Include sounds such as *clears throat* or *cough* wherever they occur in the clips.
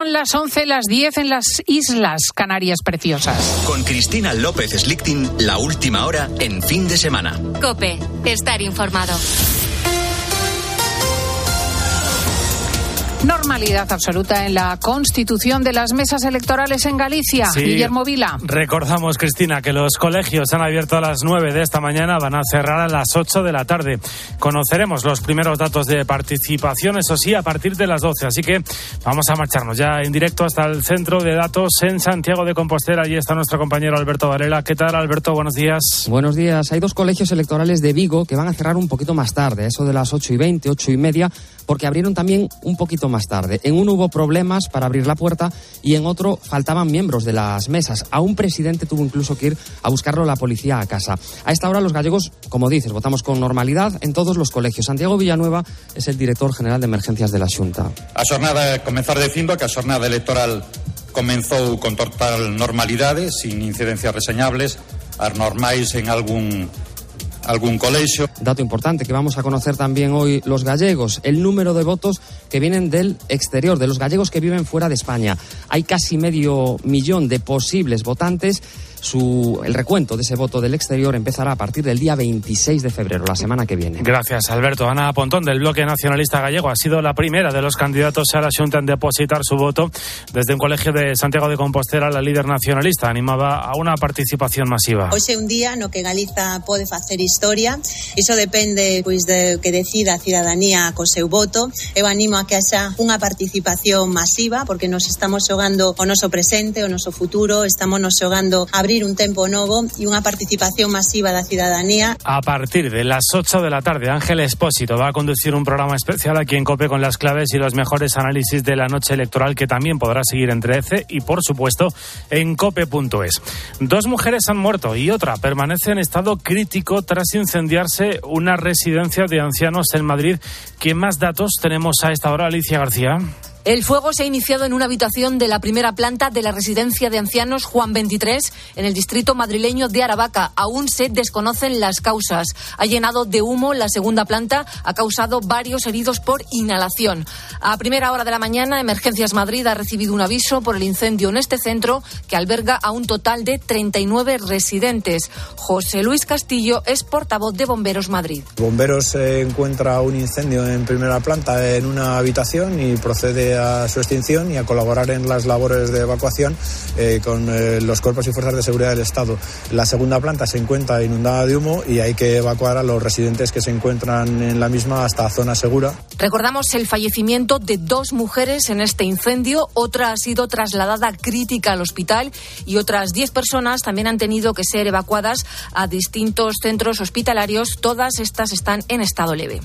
Son las 11, las 10 en las Islas Canarias Preciosas. Con Cristina López Slichting, la última hora en fin de semana. Cope, estar informado. Normalidad absoluta en la constitución de las mesas electorales en Galicia. Guillermo Vila. Recordamos, Cristina, que los colegios han abierto a las 9 de esta mañana, van a cerrar a las 8 de la tarde. Conoceremos los primeros datos de participación, eso sí, a partir de las 12. Así que vamos a marcharnos ya en directo hasta el centro de datos en Santiago de Compostela. Allí está nuestro compañero Alberto Varela. ¿Qué tal, Alberto? Buenos días. Buenos días. Hay dos colegios electorales de Vigo que van a cerrar un poquito más tarde, eso de las 8 y 20, 8 y media, porque abrieron también un poquito más tarde. En uno hubo problemas para abrir la puerta y en otro faltaban miembros de las mesas. A un presidente tuvo incluso que ir a buscarlo la policía a casa. A esta hora los gallegos, como dices, votamos con normalidad en todos los colegios. Santiago Villanueva es el director general de emergencias de la Junta. A jornada comenzar diciendo que a jornada electoral comenzó con total normalidad, sin incidencias reseñables, normales en algún algún colegio. Dato importante que vamos a conocer también hoy los gallegos, el número de votos que vienen del exterior, de los gallegos que viven fuera de España. Hay casi medio millón de posibles votantes su, el recuento de ese voto del exterior empezará a partir del día 26 de febrero, la semana que viene. Gracias, Alberto. Ana Pontón, del Bloque Nacionalista Gallego, ha sido la primera de los candidatos a la Junta en depositar su voto. Desde un colegio de Santiago de Compostela, la líder nacionalista animaba a una participación masiva. Hoxe un día no que Galiza pode facer historia. Iso depende pois de que decida a cidadanía co seu voto. Eu animo a que haxa unha participación masiva porque nos estamos xogando o noso presente, o noso futuro, estamos nos xogando a un tempo novo e unha participación masiva da cidadanía. A partir de las 8 de la tarde, Ángel Espósito va a conducir un programa especial aquí en COPE con las claves y los mejores análisis de la noche electoral que también podrá seguir en 13 y, por supuesto, en cope.es. Dos mujeres han muerto y otra permanece en estado crítico tras incendiarse una residencia de ancianos en Madrid. ¿Qué más datos tenemos a esta hora, Alicia García? El fuego se ha iniciado en una habitación de la primera planta de la residencia de ancianos Juan 23 en el distrito madrileño de Aravaca. Aún se desconocen las causas. Ha llenado de humo la segunda planta, ha causado varios heridos por inhalación. A primera hora de la mañana, Emergencias Madrid ha recibido un aviso por el incendio en este centro que alberga a un total de 39 residentes. José Luis Castillo es portavoz de Bomberos Madrid. Bomberos se encuentra un incendio en primera planta en una habitación y procede a su extinción y a colaborar en las labores de evacuación eh, con eh, los cuerpos y fuerzas de seguridad del Estado. La segunda planta se encuentra inundada de humo y hay que evacuar a los residentes que se encuentran en la misma hasta zona segura. Recordamos el fallecimiento de dos mujeres en este incendio. Otra ha sido trasladada crítica al hospital y otras diez personas también han tenido que ser evacuadas a distintos centros hospitalarios. Todas estas están en estado leve.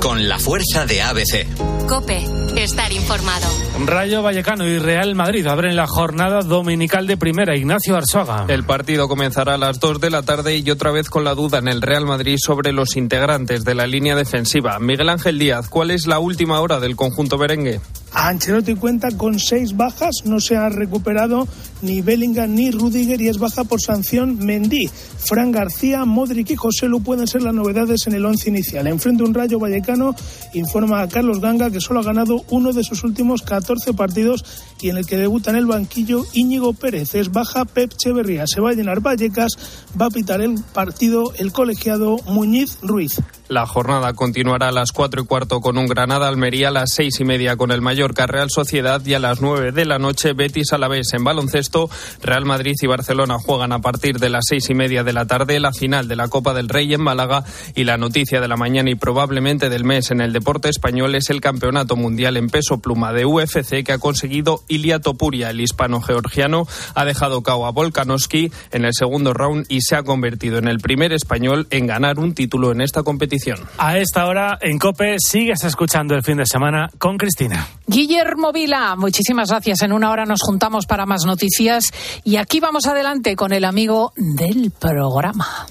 Con la fuerza de ABC. Cope, estar informado. Rayo Vallecano y Real Madrid abren la jornada dominical de primera. Ignacio Arzuaga. El partido comenzará a las 2 de la tarde y otra vez con la duda en el Real Madrid sobre los integrantes de la línea defensiva. Miguel Ángel Díaz, ¿cuál es la última hora del conjunto merengue? Ancelotti cuenta con seis bajas, no se ha recuperado ni Bellingham ni Rudiger y es baja por sanción Mendy. Fran García, Modric y José Lu pueden ser las novedades en el once inicial. Enfrente un Rayo Vallecano informa a Carlos Ganga que solo ha ganado uno de sus últimos 14 partidos y en el que debuta en el banquillo Íñigo Pérez. Es baja Pep Cheverría. Se va a llenar Vallecas, va a pitar el partido el colegiado Muñiz Ruiz. La jornada continuará a las cuatro y cuarto con un Granada Almería, a las seis y media con el Mallorca Real Sociedad y a las nueve de la noche Betis Alavés en baloncesto. Real Madrid y Barcelona juegan a partir de las seis y media de la tarde la final de la Copa del Rey en Málaga y la noticia de la mañana y probablemente del mes en el deporte español es el Campeonato Mundial en peso pluma de UFC que ha conseguido Ilia Topuria, el hispano-georgiano, ha dejado cao a Volkanovski en el segundo round y se ha convertido en el primer español en ganar un título en esta competición. A esta hora en Cope sigues escuchando el fin de semana con Cristina. Guillermo Vila, muchísimas gracias. En una hora nos juntamos para más noticias y aquí vamos adelante con el amigo del programa.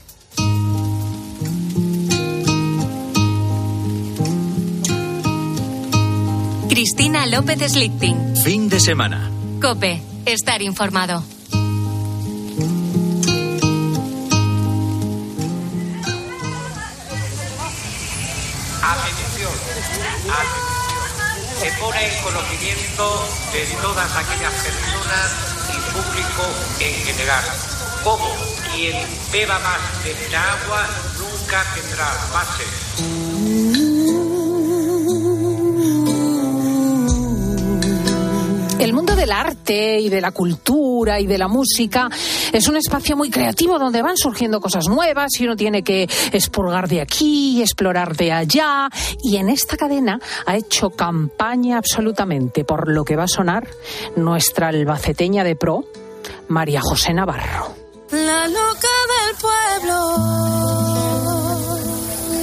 Cristina López Slichting. Fin de semana. Cope, estar informado. Atención. Atención. se pone en conocimiento de todas aquellas personas y público en general. Como quien beba más de agua nunca tendrá más El mundo del arte y de la cultura y de la música es un espacio muy creativo donde van surgiendo cosas nuevas y uno tiene que expurgar de aquí, explorar de allá. Y en esta cadena ha hecho campaña absolutamente por lo que va a sonar nuestra albaceteña de pro, María José Navarro. La loca del pueblo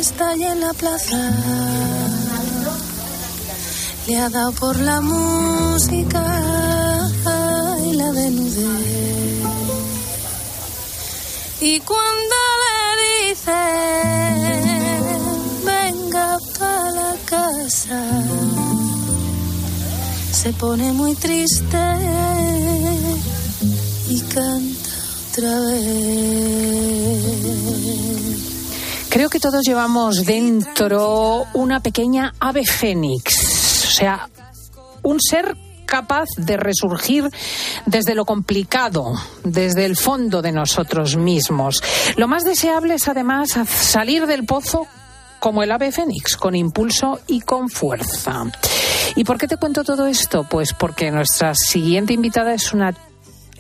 está allí en la plaza por la música y la desnudez. Y cuando le dice, venga para la casa, se pone muy triste y canta otra vez. Creo que todos llevamos dentro una pequeña ave fénix sea, un ser capaz de resurgir desde lo complicado, desde el fondo de nosotros mismos. Lo más deseable es además salir del pozo como el ave fénix, con impulso y con fuerza. ¿Y por qué te cuento todo esto? Pues porque nuestra siguiente invitada es una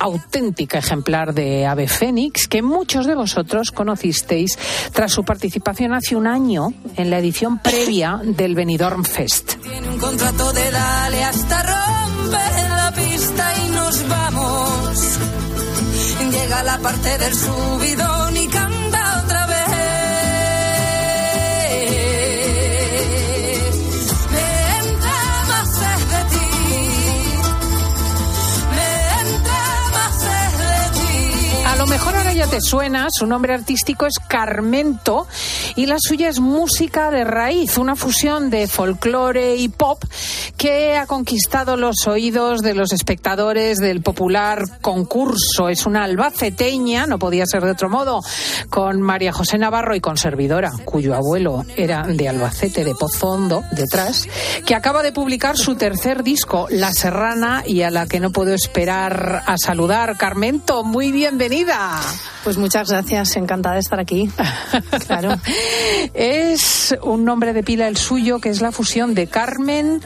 auténtica ejemplar de ave fénix que muchos de vosotros conocisteis tras su participación hace un año en la edición previa del Benidorm Fest. Tiene un contrato de dale hasta romper la pista y nos vamos. Llega la parte del subidón te suena, su nombre artístico es Carmento y la suya es música de raíz, una fusión de folclore y pop que ha conquistado los oídos de los espectadores del popular concurso. Es una albaceteña, no podía ser de otro modo, con María José Navarro y con servidora, cuyo abuelo era de Albacete, de Pozondo, detrás, que acaba de publicar su tercer disco, La Serrana, y a la que no puedo esperar a saludar. Carmento, muy bienvenida. Pues muchas gracias, encantada de estar aquí. *laughs* Claro. Es un nombre de pila el suyo, que es la fusión de Carmen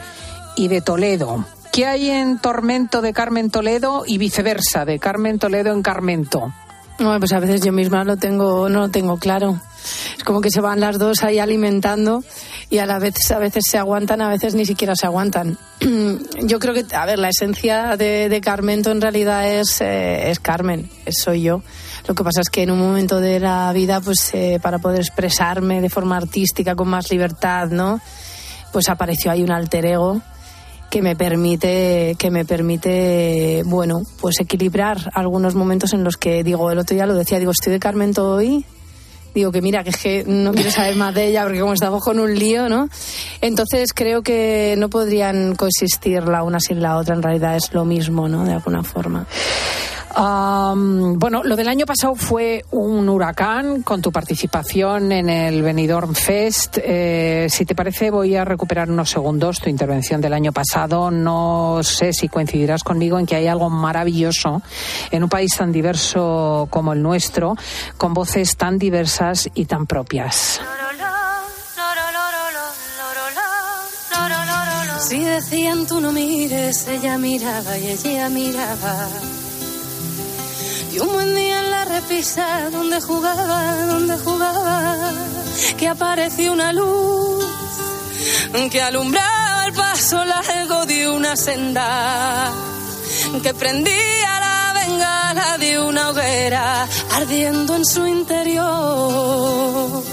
y de Toledo. ¿Qué hay en Tormento de Carmen Toledo y viceversa, de Carmen Toledo en Carmento? Bueno, pues a veces yo misma lo tengo, no lo tengo claro. Es como que se van las dos ahí alimentando y a la vez a veces se aguantan, a veces ni siquiera se aguantan. *clears throat* Yo creo que, a ver, la esencia de, de Carmento en realidad es, eh, es Carmen, es- soy yo. Lo que pasa es que en un momento de la vida, pues eh, para poder expresarme de forma artística con más libertad, ¿no? Pues apareció ahí un alter ego que me permite que me permite bueno pues equilibrar algunos momentos en los que digo el otro día lo decía digo estoy de Carmento hoy digo que mira que es que no quiero saber más de ella porque como estamos con un lío no entonces creo que no podrían coexistir la una sin la otra en realidad es lo mismo no de alguna forma bueno, lo del año pasado fue un huracán con tu participación en el Benidorm Fest. Eh, si te parece, voy a recuperar unos segundos tu intervención del año pasado. No sé si coincidirás conmigo en que hay algo maravilloso en un país tan diverso como el nuestro, con voces tan diversas y tan propias. Si decían tú no mires, ella miraba y ella miraba. Y un buen día en la repisa, donde jugaba, donde jugaba, que apareció una luz que alumbraba el paso largo de una senda, que prendía la bengala de una hoguera ardiendo en su interior.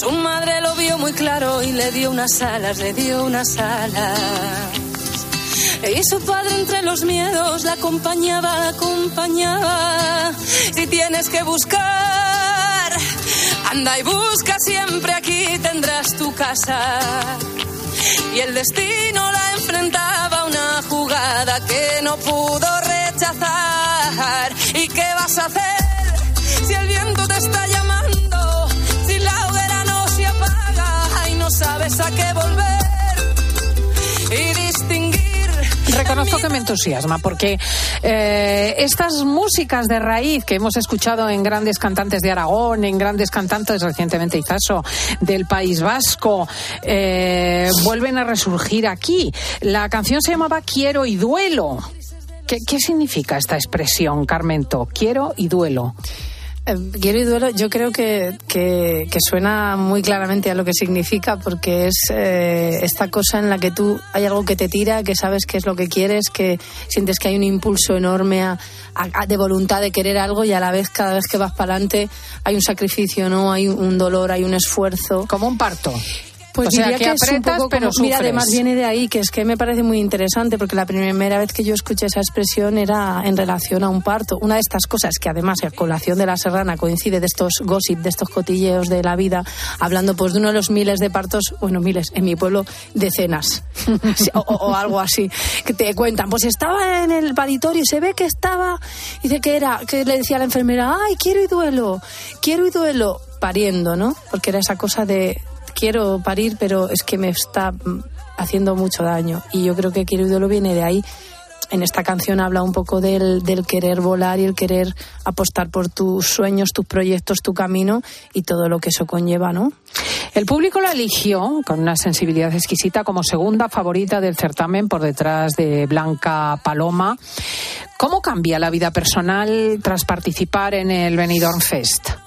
Su madre lo vio muy claro y le dio unas alas, le dio unas alas. Y su padre entre los miedos la acompañaba, la acompañaba. Si tienes que buscar, anda y busca siempre aquí tendrás tu casa. Y el destino la enfrentaba una jugada que no pudo rechazar. ¿Y qué vas a hacer si el viento te está llamando? Si la hoguera no se apaga y no sabes sabes a qué volver y distinguir. Reconozco que me entusiasma porque eh, estas músicas de raíz que hemos escuchado en grandes cantantes de Aragón, en grandes cantantes recientemente Izaso del País Vasco, eh, vuelven a resurgir aquí. La canción se llamaba Quiero y Duelo. ¿Qué, qué significa esta expresión, Carmento? Quiero y duelo. Eh, Quiero y duelo, yo creo que, que, que suena muy claramente a lo que significa, porque es eh, esta cosa en la que tú hay algo que te tira, que sabes qué es lo que quieres, que sientes que hay un impulso enorme a- a- de voluntad de querer algo y a la vez cada vez que vas para adelante hay un sacrificio, no, hay un dolor, hay un esfuerzo. Como un parto. Pues O sea, diría que que, es un poco pero como- mira, además viene de ahí, que es que me parece muy interesante, porque la primera vez que yo escuché esa expresión era en relación a un parto. Una de estas cosas que además, a colación de la serrana, coincide de estos gossip, de estos cotilleos de la vida, hablando pues de uno de los miles de partos, bueno, miles, en mi pueblo, decenas, *laughs* o algo así, que te cuentan, pues estaba en el paritorio y se ve que estaba, dice que era, que le decía a la enfermera, ay, quiero y duelo, quiero y duelo, pariendo, ¿no? Porque era esa cosa de quiero parir, pero es que me está haciendo mucho daño. Y yo creo que quiero duelo viene de ahí. En esta canción habla un poco del, del querer volar y el querer apostar por tus sueños, tus proyectos, tu camino y todo lo que eso conlleva, ¿no? El público la eligió con una sensibilidad exquisita como segunda favorita del certamen por detrás de Blanca Paloma. ¿Cómo cambia la vida personal tras participar en el Benidorm Fest?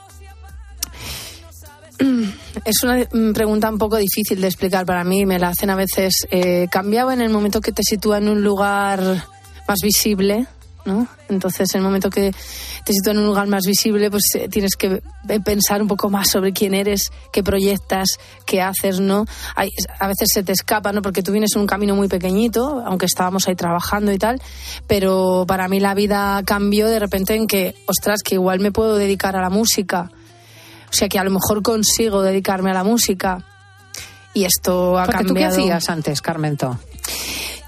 *clears throat* Es una mm, pregunta un poco difícil de explicar para mí. Me la hacen a veces. Eh, cambiaba en el momento que te sitúa en un lugar más visible, ¿no? Entonces, en el momento que te sitúa en un lugar más visible, pues eh, tienes que pensar un poco más sobre quién eres, qué proyectas, qué haces, ¿no? A veces se te escapa, ¿no? Porque tú vienes en un camino muy pequeñito, aunque estábamos ahí trabajando y tal, pero para mí la vida cambió de repente en que, ostras, que igual me puedo dedicar a la música. O sea que a lo mejor consigo dedicarme a la música. Y esto ha Porque ¿Tú qué cambiado. hacías antes, Carmento?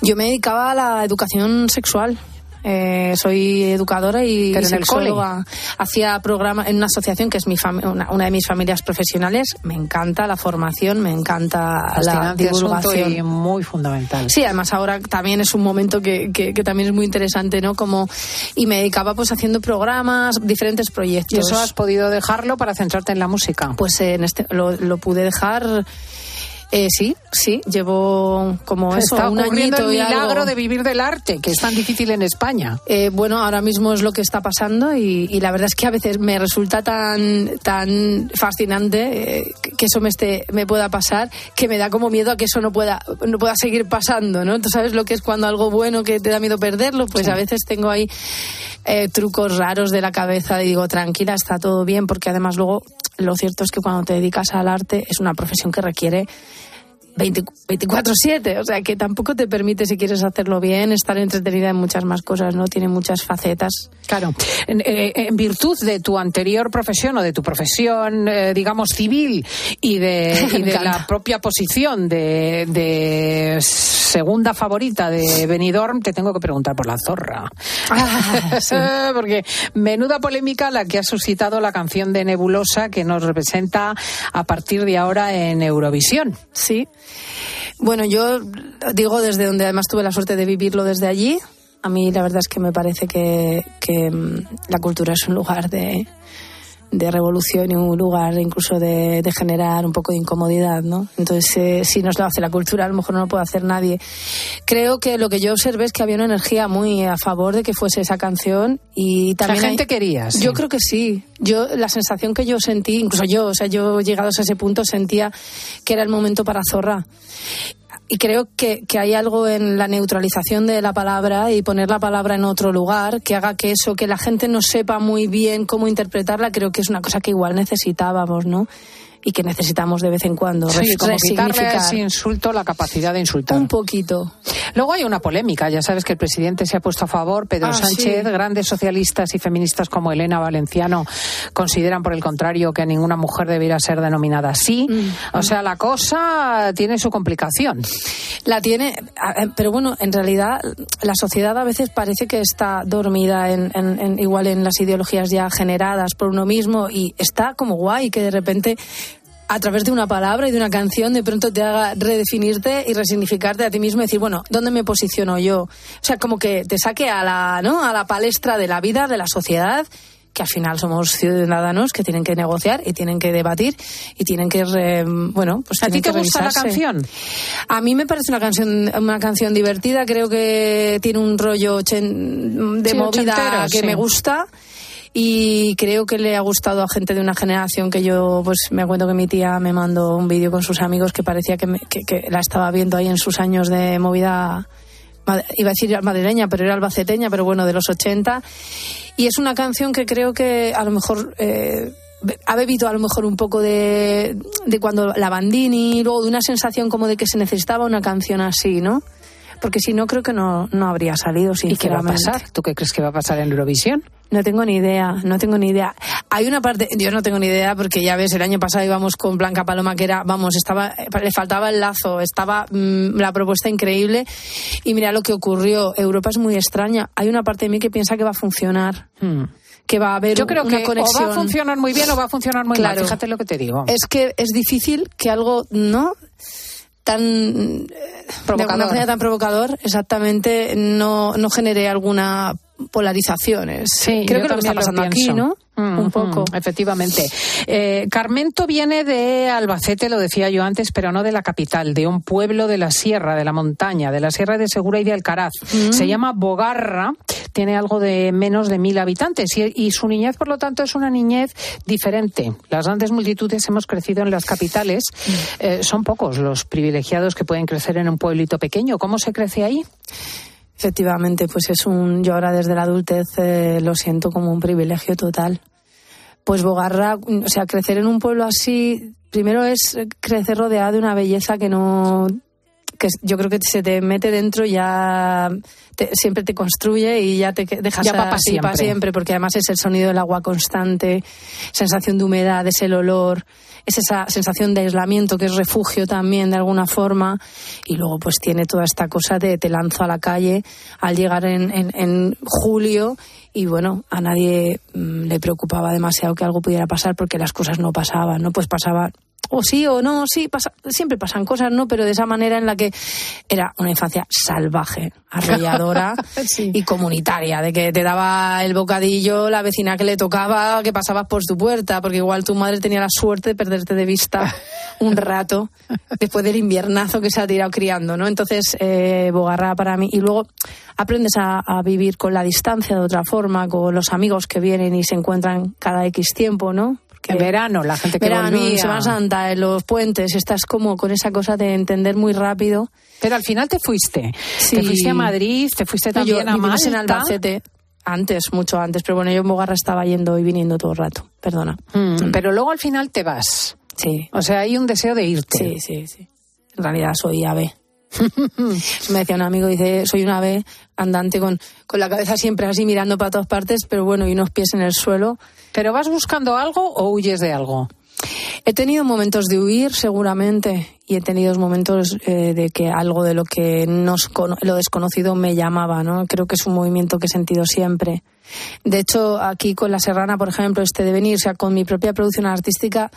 Yo me dedicaba a la educación sexual. Eh, soy educadora y Pero en el sexóloga. Hacía programa en una asociación que es mi una, una de mis familias profesionales. Me encanta la formación, me encanta la Fascinante divulgación. y muy fundamental. Sí, además ahora también es un momento que, que- que también es muy interesante, ¿no? Como y me dedicaba pues haciendo programas, diferentes proyectos. ¿Y eso has podido dejarlo para centrarte en la música? Pues eh, en este lo, lo pude dejar. Eh, sí, sí, llevo como eso, Está un añito el y algo. milagro de vivir del arte, que es tan difícil en España. Eh, bueno, ahora mismo es lo que está pasando y, y la verdad es que a veces me resulta tan tan fascinante eh, que eso me esté me pueda pasar que me da como miedo a que eso no pueda no pueda seguir pasando, ¿no? Tú sabes lo que es cuando algo bueno que te da miedo perderlo, pues Sí. a veces tengo ahí eh, trucos raros de la cabeza y digo tranquila está todo bien porque además luego lo cierto es que cuando te dedicas al arte es una profesión que requiere 20 24/7, o sea que tampoco te permite si quieres hacerlo bien estar entretenida en muchas más cosas, ¿no? Tiene muchas facetas. Claro, en, eh, en virtud de tu anterior profesión o de tu profesión, eh, digamos, civil y de, *laughs* y la propia posición de, de segunda favorita de Benidorm, te tengo que preguntar por la zorra. Ah, *laughs* Porque menuda polémica la que ha suscitado la canción de Nebulosa que nos representa a partir de ahora en Eurovisión. Sí. Bueno, yo digo desde donde además tuve la suerte de vivirlo desde allí. A mí la verdad es que me parece que, que, mm, la cultura es un lugar de, de revolución y un lugar incluso de, de generar un poco de incomodidad, ¿no? Entonces, eh, si nos lo hace la cultura, a lo mejor no lo puede hacer nadie. Creo que lo que yo observé es que había una energía muy a favor de que fuese esa canción y también gente hay- quería, sí. Yo creo que sí. Yo la sensación que yo sentí, incluso yo, o sea, yo llegados a ese punto sentía que era el momento para Zorra. Y creo que, que hay algo en la neutralización de la palabra y poner la palabra en otro lugar que haga que eso, que la gente no sepa muy bien cómo interpretarla, creo que es una cosa que igual necesitábamos, ¿no? Y que necesitamos de vez en cuando. Sí, como ese insulto la capacidad de insultar. Un poquito. Luego hay una polémica. Ya sabes que el presidente se ha puesto a favor. Pedro Ah, Sánchez, sí. grandes socialistas y feministas como Elena Valenciano consideran, por el contrario, que ninguna mujer debiera ser denominada así. Mm. O sea, la cosa tiene su complicación. La tiene, eh, pero bueno, en realidad la sociedad a veces parece que está dormida en, en- en- igual en las ideologías ya generadas por uno mismo y está como guay que de repente a través de una palabra y de una canción de pronto te haga redefinirte y resignificarte a ti mismo y decir, bueno, ¿dónde me posiciono yo? O sea, como que te saque a la, ¿no? a la palestra de la vida, de la sociedad que al final somos ciudadanos que tienen que negociar y tienen que debatir y tienen que bueno pues a ti te gusta la canción a mí me parece una canción una canción divertida creo que tiene un rollo de movida que me gusta y creo que le ha gustado a gente de una generación que yo, pues me acuerdo que mi tía me mandó un vídeo con sus amigos que parecía que, que, la estaba viendo ahí en sus años de movida iba a decir madrileña, pero era albaceteña, pero bueno, de los 80. Y es una canción que creo que a lo mejor eh, ha bebido a lo mejor un poco de, de cuando la Bandini, luego de una sensación como de que se necesitaba una canción así, ¿no? Porque si no creo que no, no habría salido, ¿Y qué va a pasar? ¿Tú qué crees que va a pasar en Eurovisión? No tengo ni idea, no tengo ni idea. Hay una parte, yo no tengo ni idea porque ya ves, el año pasado íbamos con Blanca Paloma que era, vamos, estaba, le faltaba el lazo, estaba mm, la propuesta increíble y mira lo que ocurrió. Europa es muy extraña. Hay una parte de mí que piensa que va a funcionar. Hmm. que va a haber Yo creo una que conexión. o va a funcionar muy bien o va a funcionar muy mal. Fíjate lo que te digo. Es que es difícil que algo, ¿no? Tan eh, provocador. tan provocador, exactamente, no, no genere alguna polarizaciones. Sí, creo que lo que está pasando aquí, ¿no? un poco. efectivamente. Eh, Carmento viene de Albacete, lo decía yo antes, pero no de la capital, de un pueblo de la sierra, de la montaña, de la sierra de Segura y de Alcaraz. Se llama Bogarra, tiene algo de menos de mil habitantes y, su niñez, por lo tanto, es una niñez diferente. Las grandes multitudes hemos crecido en las capitales. Eh, son pocos los privilegiados que pueden crecer en un pueblito pequeño. ¿Cómo se crece ahí? Efectivamente, pues es un. Yo ahora desde la adultez eh, lo siento como un privilegio total pues Bogarra, o sea, crecer en un pueblo así, primero es crecer rodeado de una belleza que no que yo creo que se te mete dentro ya siempre te construye y ya te dejas ya para siempre. siempre, porque además es el sonido del agua constante, sensación de humedad, es el olor, es esa sensación de aislamiento que es refugio también de alguna forma y luego pues tiene toda esta cosa de te lanzo a la calle al llegar en, en, en julio y bueno, a nadie mm, le preocupaba demasiado que algo pudiera pasar porque las cosas no pasaban, ¿no? Pues pasaba o sí o no, sí, pasa, siempre pasan cosas, ¿no? Pero de esa manera en la que era una infancia salvaje, arrolladora *laughs* y comunitaria, de que te daba el bocadillo la vecina que le tocaba, que pasabas por tu puerta, porque igual tu madre tenía la suerte de perderte de vista *laughs* un rato después del inviernazo que se ha tirado criando, ¿no? Entonces, eh, Bogarra para mí. Y luego aprendes a, a vivir con la distancia de otra forma, con los amigos que vienen y se encuentran cada X tiempo, ¿no? En verano, la gente que verano, volvía. en Semana Santa, en los puentes, estás como con esa cosa de entender muy rápido. Pero al final te fuiste. Te fuiste a Madrid, te fuiste también a Malta. en Albacete. Antes, mucho antes, pero bueno, yo en Bogarra estaba yendo y viniendo todo el rato, perdona. Mm, pero luego al final te vas. Sí. O sea, hay un deseo de irte. Sí, sí, sí. En realidad soy ave. me decía un amigo, dice, soy una ave andante con, con la cabeza siempre así mirando para todas partes, pero bueno, y unos pies en el suelo. ¿Pero vas buscando algo o huyes de algo? He tenido momentos de huir, seguramente, y he tenido momentos eh, de que algo de lo que nos, lo desconocido me llamaba, ¿no? Creo que es un movimiento que he sentido siempre. De hecho, aquí con La Serrana, por ejemplo, este de venir, o sea, con mi propia producción artística,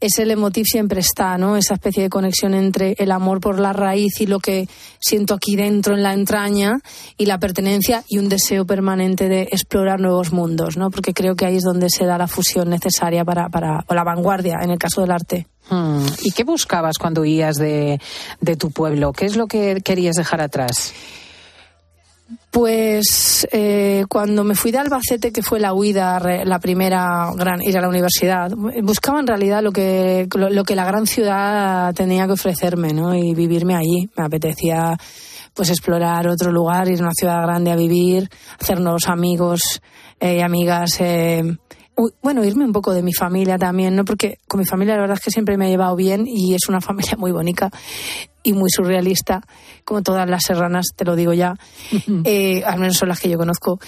ese leitmotiv siempre está, ¿no? Esa especie de conexión entre el amor por la raíz y lo que siento aquí dentro en la entraña y la pertenencia y un deseo permanente de explorar nuevos mundos, ¿no? Porque creo que ahí es donde se da la fusión necesaria para, para o la vanguardia en el caso del arte. Hmm. ¿Y qué buscabas cuando huías de, de tu pueblo? ¿Qué es lo que querías dejar atrás? Pues eh, cuando me fui de Albacete, que fue la huida, la primera gran ir a la universidad, buscaba en realidad lo que, lo, que la gran ciudad tenía que ofrecerme, ¿no? Y vivirme allí. Me apetecía pues explorar otro lugar, ir a una ciudad grande a vivir, hacernos amigos eh, y amigas. Eh, bueno, irme un poco de mi familia también, ¿no? Porque con mi familia la verdad es que siempre me he llevado bien y es una *laughs* familia muy bonita y muy surrealista, como todas las serranas, te lo digo ya, *laughs* eh, al menos son las que yo conozco.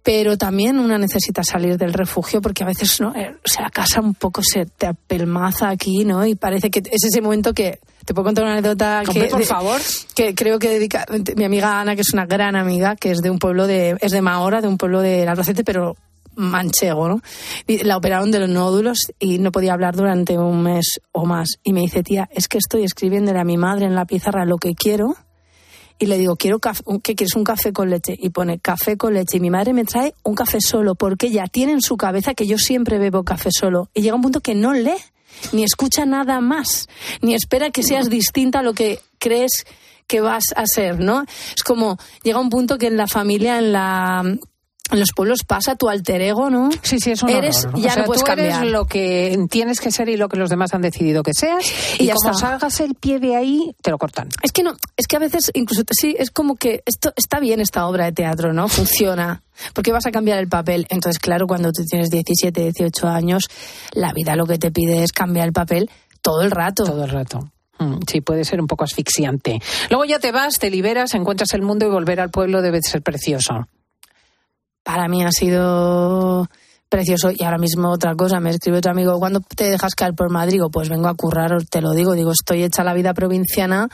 Pero también una necesita salir del refugio porque a veces, ¿no? Eh, o sea, la casa un poco se te apelmaza aquí, ¿no? Y parece que es ese momento que te puedo contar una anécdota que, por favor, que creo que dedica mi amiga Ana, que es una gran amiga, que es de un pueblo de es de Mahora, de un pueblo de Albacete, pero manchego, ¿no? La operaron de los nódulos y no podía hablar durante un mes o más. Y me dice, tía, es que estoy escribiéndole a mi madre en la pizarra lo que quiero. Y le digo, quiero café, ¿qué quieres? Un café con leche. Y pone café con leche. Y mi madre me trae un café solo, porque ella tiene en su cabeza que yo siempre bebo café solo. Y llega un punto que no lee, ni escucha nada más, ni espera que seas distinta a lo que crees que vas a ser, ¿no? Es como, llega un punto que en la familia, en la en los pueblos pasa tu alter ego, ¿no? Sí, sí, es un Eres, horror. ya O sea, no puedes tú cambiar. eres lo que tienes que ser y lo que los demás han decidido que seas. Y, Y ya como está. salgas el pie de ahí, te lo cortan. Es que no, es que a veces incluso sí, es como que esto está bien esta obra de teatro, ¿no? Funciona. Porque vas a cambiar el papel. Entonces, claro, cuando tú tienes 17, 18 años, la vida lo que te pide es cambiar el papel todo el rato. Todo el rato. Mm, Sí, puede ser un poco asfixiante. Luego ya te vas, te liberas, encuentras el mundo y volver al pueblo debe ser precioso. Para mí ha sido precioso. Y ahora mismo otra cosa, me escribe otro amigo, ¿cuándo te dejas caer por Madrid? Digo, pues vengo a currar, te lo digo. Digo, estoy hecha la vida provinciana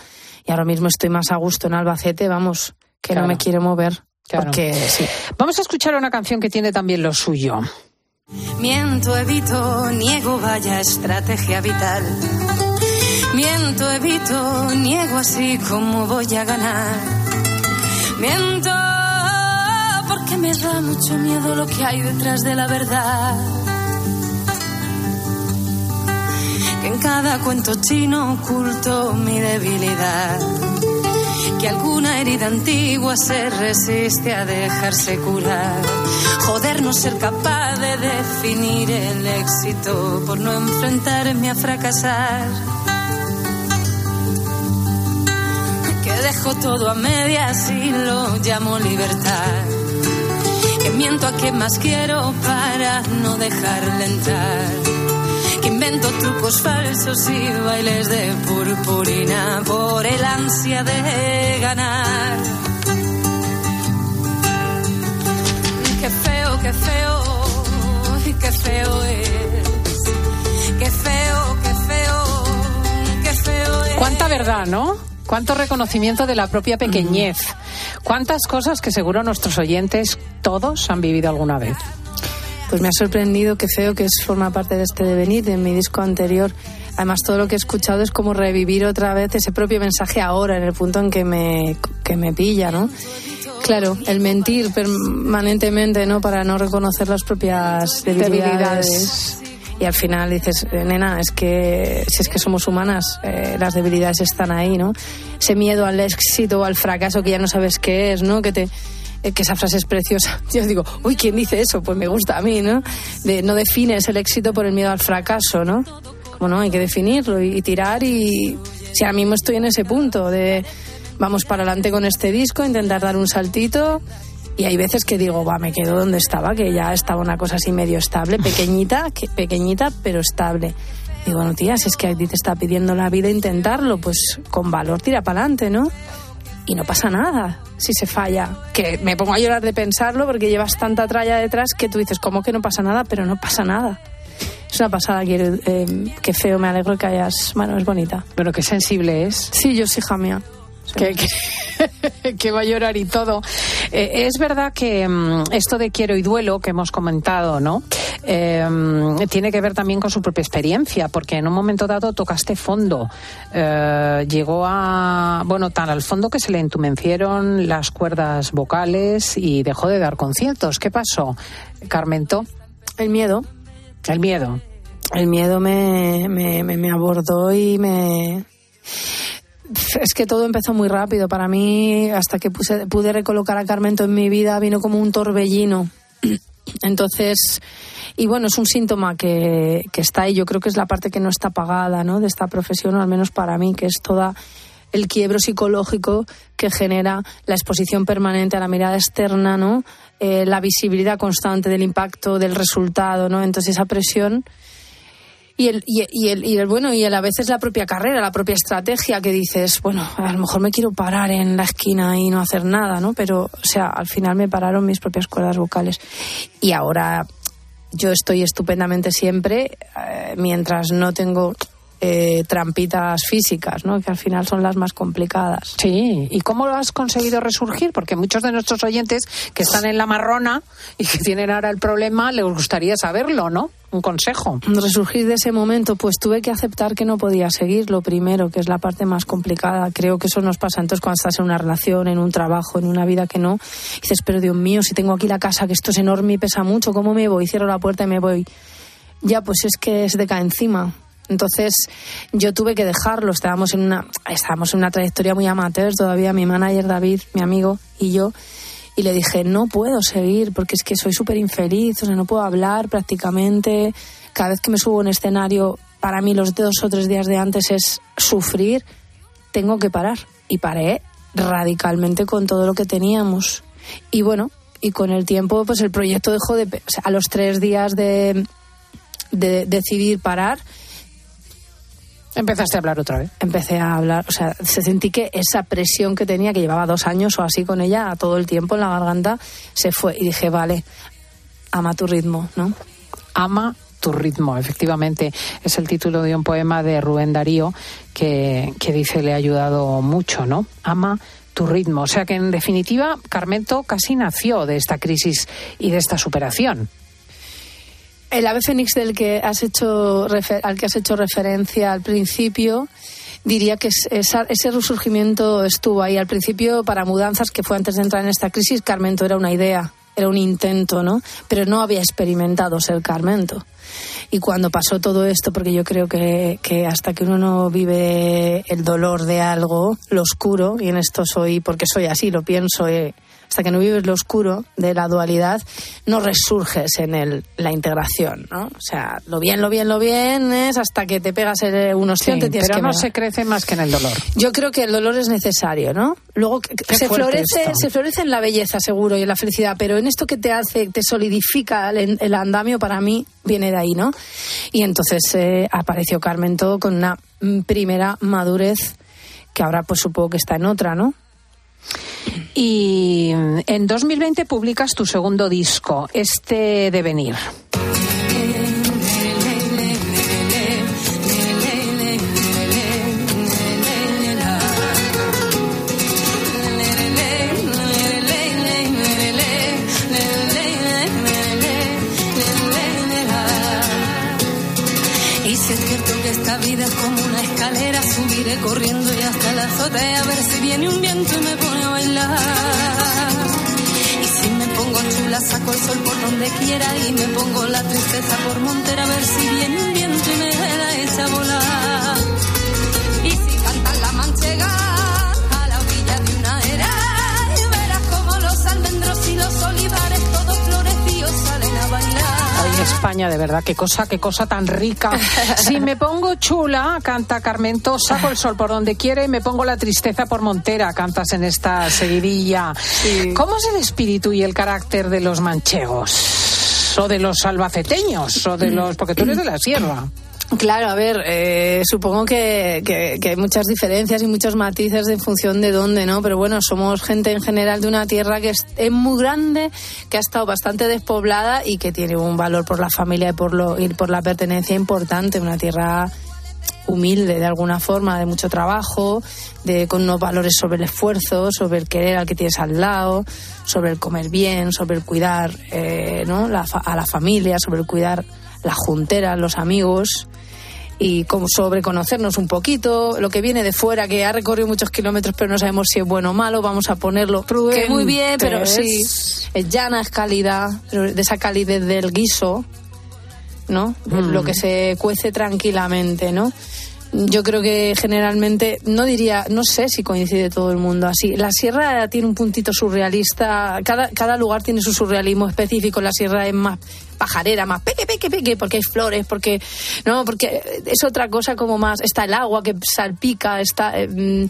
y ahora mismo estoy más a gusto en Albacete, vamos, que Claro. no me quiero mover. Claro. Porque sí. Vamos a escuchar una canción que tiene también lo suyo. Miento, evito, niego, vaya estrategia vital. Miento, evito, niego así como voy a ganar. Miento porque me da mucho miedo lo que hay detrás de la verdad. Que en cada cuento chino oculto mi debilidad. Que alguna herida antigua se resiste a dejarse curar. Joder, no ser capaz de definir el éxito por no enfrentarme a fracasar. Que dejo todo a medias y lo llamo libertad. Que miento a quien más quiero para no dejarle entrar. Que invento trucos falsos y bailes de purpurina por el ansia de ganar. Qué feo, qué feo, qué feo es. Qué feo, qué feo, qué feo es. Cuánta verdad, ¿no? Cuánto reconocimiento de la propia pequeñez. Cuántas cosas que seguro nuestros oyentes todos han vivido alguna vez. Pues me ha sorprendido que feo que es forma parte de este devenir, de mi disco anterior. Además, todo lo que he escuchado es como revivir otra vez ese propio mensaje ahora, en el punto en que me, que me pilla, ¿no? Claro, el mentir permanentemente, ¿no? Para no reconocer las propias debilidades. Debilidades. Y al final dices, nena, es que si es que somos humanas, eh, las debilidades están ahí, ¿no? Ese miedo al éxito o al fracaso que ya no sabes qué es, ¿no? Que te eh, que esa frase es preciosa. *laughs* Yo digo, uy, ¿quién dice eso? Pues me gusta a mí, ¿no? No defines el éxito por el miedo al fracaso, ¿no? Como no, hay que definirlo y, y tirar y si ahora mismo estoy en ese punto de vamos para adelante con este disco, intentar dar un saltito y hay veces que digo, va, me quedo donde estaba, que ya estaba una cosa así medio estable, pequeñita, que, pequeñita pero estable. Digo, no, tía, si es que a ti te está pidiendo la vida intentarlo, pues con valor tira para adelante, ¿no? y no pasa nada si se falla. Que me pongo a llorar de pensarlo porque llevas tanta tralla detrás que tú dices, ¿cómo que no pasa nada? Pero no pasa nada. Es una pasada, quiero, eh, qué feo, me alegro que hayas. Bueno, es bonita. Pero qué sensible es. Sí, yo sí, hija mía. Que, que- *laughs* que va a llorar y todo. Eh, es verdad que mm, esto de quiero y duelo que hemos comentado, ¿no? Eh, tiene que ver también con su propia experiencia, porque en un momento dado tocaste fondo. Eh, llegó a, bueno, tan al fondo que se le entumecieron las cuerdas vocales y dejó de dar conciertos. ¿Qué pasó, Carmento? El miedo. El miedo. El miedo me, me, me, me abordó y me... Es que todo empezó muy rápido. Para mí, hasta que puse- pude recolocar a Carmento en mi vida, vino como un torbellino. *clears throat* Entonces, y bueno, es un síntoma que, que está ahí. Yo creo que es la parte que no está pagada ¿no? de esta profesión, o al menos para mí, que es toda el quiebro psicológico que genera la exposición permanente a la mirada externa, ¿no? Eh, la visibilidad constante del impacto, del resultado, ¿no? Entonces esa presión y el, y, y el, y el bueno y el, a veces la propia carrera, la propia estrategia que dices, bueno, a lo mejor me quiero parar en la esquina y no hacer nada, ¿no? Pero, o sea, al final me pararon mis propias cuerdas vocales. Y ahora yo estoy estupendamente siempre, eh, mientras no tengo eh, trampitas físicas, ¿no? Que al final son las más complicadas. Sí, ¿y cómo lo has conseguido resurgir? Porque muchos de nuestros oyentes que están en la marrona y que tienen ahora el problema, les gustaría saberlo, ¿no? Un consejo. Resurgir de ese momento, pues tuve que aceptar que no podía seguir, lo primero, que es la parte más complicada. Creo que eso nos pasa entonces cuando estás en una relación, en un trabajo, en una vida que no. dices, pero Dios mío, si tengo aquí la casa, que esto es enorme y pesa mucho, ¿cómo me voy? Cierro la puerta y me voy. Ya, pues es que se te cae encima. Entonces yo tuve que dejarlo. Estábamos en una, estábamos en una trayectoria muy amateur todavía, mi manager David, mi amigo y yo. Y le dije, no puedo seguir porque es que soy súper infeliz, o sea, no puedo hablar prácticamente. Cada vez que me subo en escenario, para mí los dos o tres días de antes es sufrir. Tengo que parar. Y paré radicalmente con todo lo que teníamos. Y bueno, y con el tiempo, pues el proyecto dejó de... O sea, a los tres días de, de decidir parar, Empezaste a hablar otra vez. Empecé a hablar, o sea, se sentí que esa presión que tenía, que llevaba dos años o así con ella, a todo el tiempo en la garganta, se fue. Y dije, vale, ama tu ritmo, ¿no? Ama tu ritmo, efectivamente. Es el título de un poema de Rubén Darío que, que dice le ha ayudado mucho, ¿no? Ama tu ritmo. O sea que, en definitiva, Carmento casi nació de esta crisis y de esta superación. El ave fénix del que has hecho al que has hecho referencia al principio diría que ese resurgimiento estuvo ahí al principio para mudanzas que fue antes de entrar en esta crisis Carmento era una idea era un intento, ¿no? Pero no había experimentado ser Carmento. Y cuando pasó todo esto, porque yo creo que, que, hasta que uno no vive el dolor de algo, lo oscuro, y en esto soy, porque soy así, lo pienso, eh, hasta que no vives lo oscuro de la dualidad, no resurges en el, la integración, ¿no? O sea, lo bien, lo bien, lo bien es hasta que te pegas el, unos sí, pero no se crece más que en el dolor. Yo creo que el dolor es necesario, ¿no? Luego se florece, se florece en la belleza, seguro, y en la felicidad, pero en esto que te hace, te solidifica el, el andamio, para mí, viene de ahí, ¿no? Y entonces eh, apareció Carmento con una primera madurez que ahora pues supongo que está en otra, ¿no? Y en 2020 publicas tu segundo disco, este Devenir. Y si es cierto que esta vida es como una escalera, subiré corriendo a ver si viene un viento y me pone a bailar. Y si me pongo chula, saco el sol por donde quiera y me pongo la tristeza por montera a ver si viene un viento y me da esa volar. España, de verdad, qué cosa, qué cosa tan rica. *laughs* Si me pongo chula, canta Carmento, saco el sol por donde quiere y me pongo la tristeza por Montera, cantas en esta seguidilla. ¿Cómo es el espíritu y el carácter de los manchegos? O de los albaceteños, o de los. porque tú eres de la sierra. Claro, a ver, eh, supongo que, que, que, hay muchas diferencias y muchos matices en función de dónde, ¿no? Pero bueno, somos gente en general de una tierra que es, es, muy grande, que ha estado bastante despoblada y que tiene un valor por la familia y por, lo, y por la pertenencia importante, una tierra humilde de alguna forma, de mucho trabajo, de, con unos valores sobre el esfuerzo, sobre el querer al que tienes al lado, sobre el comer bien, sobre el cuidar eh, ¿no? la, a la familia, sobre el cuidar la juntera, los amigos y como sobre conocernos un poquito, lo que viene de fuera, que ha recorrido muchos kilómetros pero no sabemos si es bueno o malo, vamos a ponerlo Prudentes. que muy bien, pero sí, es llana, es cálida, de esa calidez del guiso, ¿no? Mm. Lo que se cuece tranquilamente, ¿no? Yo creo que generalmente, no diría, no sé si coincide todo el mundo así. La sierra tiene un puntito surrealista, cada, cada lugar tiene su surrealismo específico. La sierra es más pajarera, más peque, peque, peque, porque hay flores, porque, no, porque es otra cosa como más, está el agua que salpica, está, eh,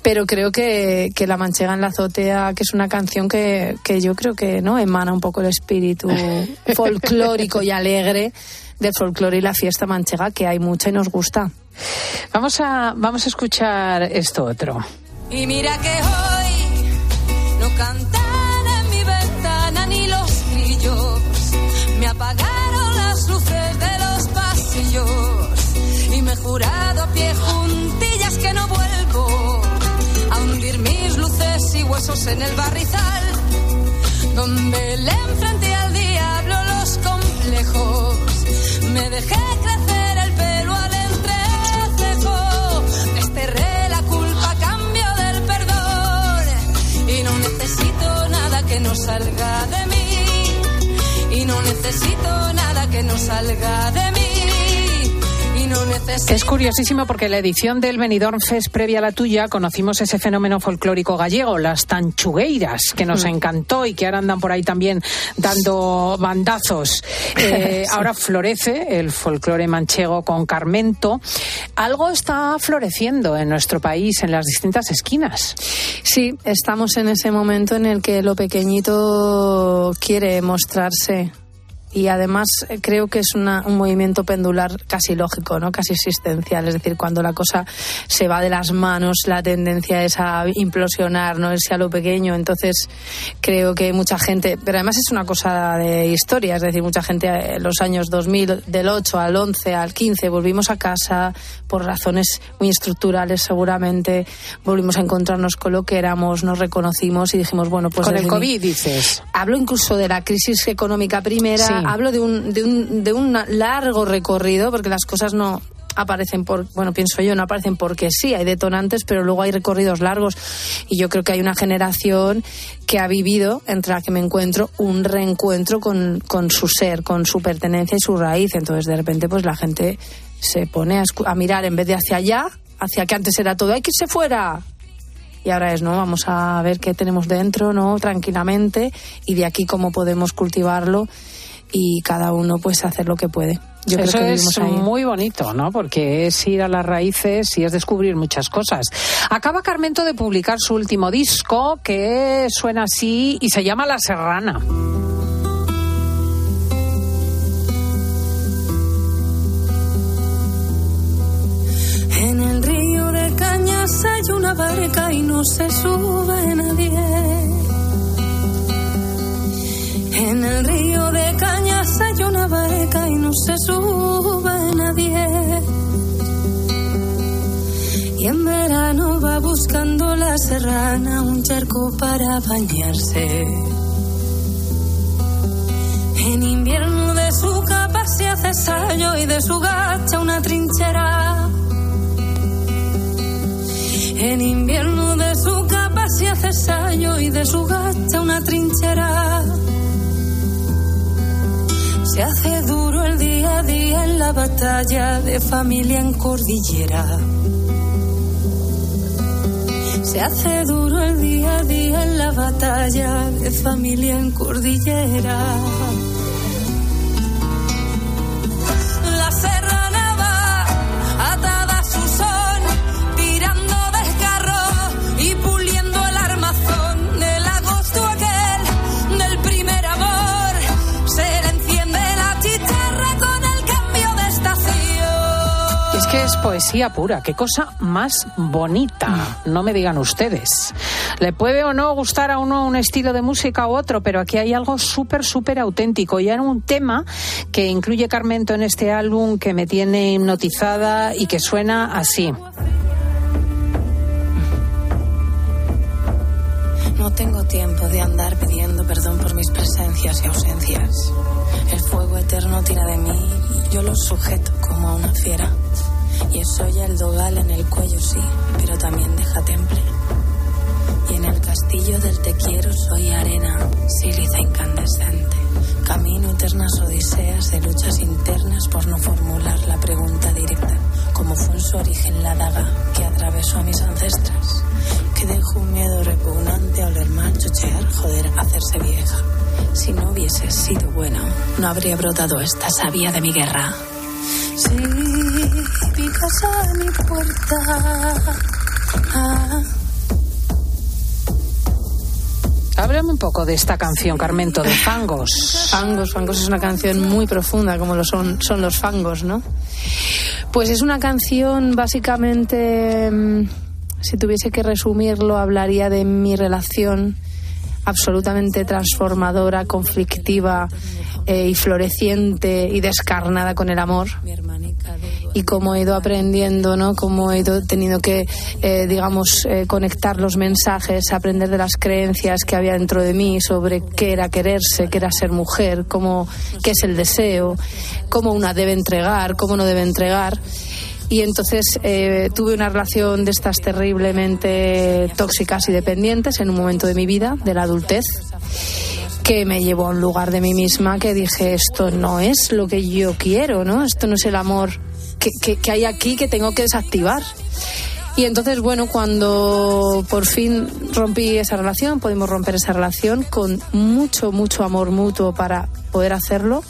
pero creo que, que La Manchega en la azotea, que es una canción que, que yo creo que, ¿no? Emana un poco el espíritu *laughs* folclórico y alegre del folclore y la fiesta manchega, que hay mucha y nos gusta. Vamos a, vamos a escuchar esto otro. Y mira que hoy no cantan en mi ventana ni los grillos, me apagaron las luces de los pasillos. Y me he jurado a pie juntillas que no vuelvo. A hundir mis luces y huesos en el barrizal, donde le enfrenté al diablo los complejos, me dejé no salga de mí y no necesito nada que no salga de mí. Es curiosísimo porque en la edición del Benidorm Fest previa a la tuya conocimos ese fenómeno folclórico gallego, las tanchugueiras, que nos encantó y que ahora andan por ahí también dando bandazos. Eh, *laughs* Ahora florece el folclore manchego con Carmento. Algo está floreciendo en nuestro país, en las distintas esquinas. Sí, estamos en ese momento en el que lo pequeñito quiere mostrarse. Y además eh, creo que es una- un movimiento pendular casi lógico, ¿no? casi existencial. Es decir, cuando la cosa se va de las manos, la tendencia es a implosionar, no irse a lo pequeño. Entonces creo que mucha gente, pero además es una cosa de historia, es decir, mucha gente eh, en los años 2000, del 8 al 11, al 15, volvimos a casa por razones muy estructurales seguramente, volvimos a encontrarnos con lo que éramos, nos reconocimos y dijimos, bueno, pues... con el COVID, dices. Hablo incluso de la crisis económica primera, Sí. Hablo de un, de, un, de un largo recorrido, porque las cosas no aparecen por, bueno, pienso yo, no aparecen porque sí, hay detonantes, pero luego hay recorridos largos. Y yo creo que hay una generación que ha vivido, entre la que me encuentro, un reencuentro con, con su ser, con su pertenencia y su raíz. Entonces, de repente, pues la gente se pone a, a mirar en vez de hacia allá, hacia que antes era todo, hay que irse fuera, y ahora es, ¿no? Vamos a ver qué tenemos dentro, ¿no? Tranquilamente y de aquí cómo podemos cultivarlo y cada uno pues hacer lo que puede. Yo Eso creo que es ahí. muy bonito, ¿no? Porque es ir a las raíces y es descubrir muchas cosas. Acaba Carmento de publicar su último disco que suena así y se llama La Serrana. En el río de Cañas hay una barca y no se sube nadie. En el río de Cañas una y no se sube nadie. Y en verano va buscando la serrana un charco para bañarse. En invierno de su capa se hace sallo y de su gacha una trinchera. En invierno de su capa se hace sallo y de su gacha una trinchera. Se hace duro el día a día en la batalla de familia en cordillera. Se hace duro el día a día en la batalla de familia en cordillera. Poesía pura, qué cosa más bonita, no me digan ustedes. Le puede o no gustar a uno un estilo de música u otro, pero aquí hay algo súper, súper auténtico. Y hay un tema que incluye Carmento en este álbum que me tiene hipnotizada y que suena así. No tengo tiempo de andar pidiendo perdón por mis presencias y ausencias. El fuego eterno tira de mí y yo lo sujeto como a una fiera. Y eso ya el dogal en el cuello, sí, pero también deja temple. Y en el castillo del te quiero soy arena, sílice incandescente. Camino eternas odiseas de luchas internas por no formular la pregunta directa, como fue en su origen la daga que atravesó a mis ancestras. Que dejó un miedo repugnante a oler mal, chochear, joder, hacerse vieja. Si no hubiese sido buena, no habría brotado esta savia de mi guerra. Si picas a mi puerta. ah, Háblame un poco de esta canción, Carmento, de Fangos. Fangos, Fangos es una canción muy profunda, como lo son, son los fangos, ¿no? Pues es una canción básicamente, mm, si tuviese que resumirlo, hablaría de mi relación absolutamente transformadora, conflictiva eh, y floreciente y descarnada con el amor y cómo he ido aprendiendo, ¿no? Cómo he ido teniendo que, eh, digamos, eh, conectar los mensajes, aprender de las creencias que había dentro de mí sobre qué era quererse, qué era ser mujer, cómo, qué es el deseo, cómo una debe entregar, cómo no debe entregar. Y entonces eh, tuve una relación de estas terriblemente tóxicas y dependientes en un momento de mi vida, de la adultez, que me llevó a un lugar de mí misma que dije, esto no es lo que yo quiero, ¿no? Esto no es el amor que, que, hay aquí que tengo que desactivar. Y entonces, bueno, cuando por fin rompí esa relación, pudimos romper esa relación con mucho, mucho amor mutuo para poder hacerlo.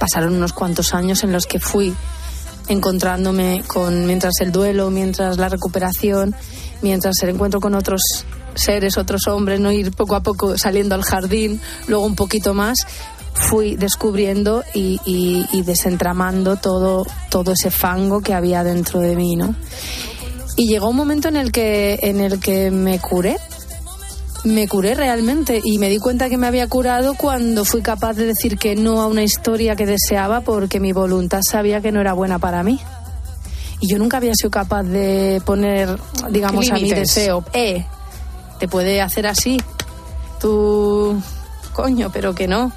Pasaron unos cuantos años en los que fui encontrándome con mientras el duelo, mientras la recuperación, mientras el encuentro con otros seres, otros hombres, no ir poco a poco saliendo al jardín, luego un poquito más, fui descubriendo y, desentramando todo, todo ese fango que había dentro de mí, ¿no? Y llegó un momento en el que, en el que me curé, me curé realmente y me di cuenta que me había curado cuando fui capaz de decir que no a una historia que deseaba porque mi voluntad sabía que no era buena para mí. Y yo nunca había sido capaz de poner, digamos, a mi deseo, eh, te puede hacer así, tú, coño, pero que no,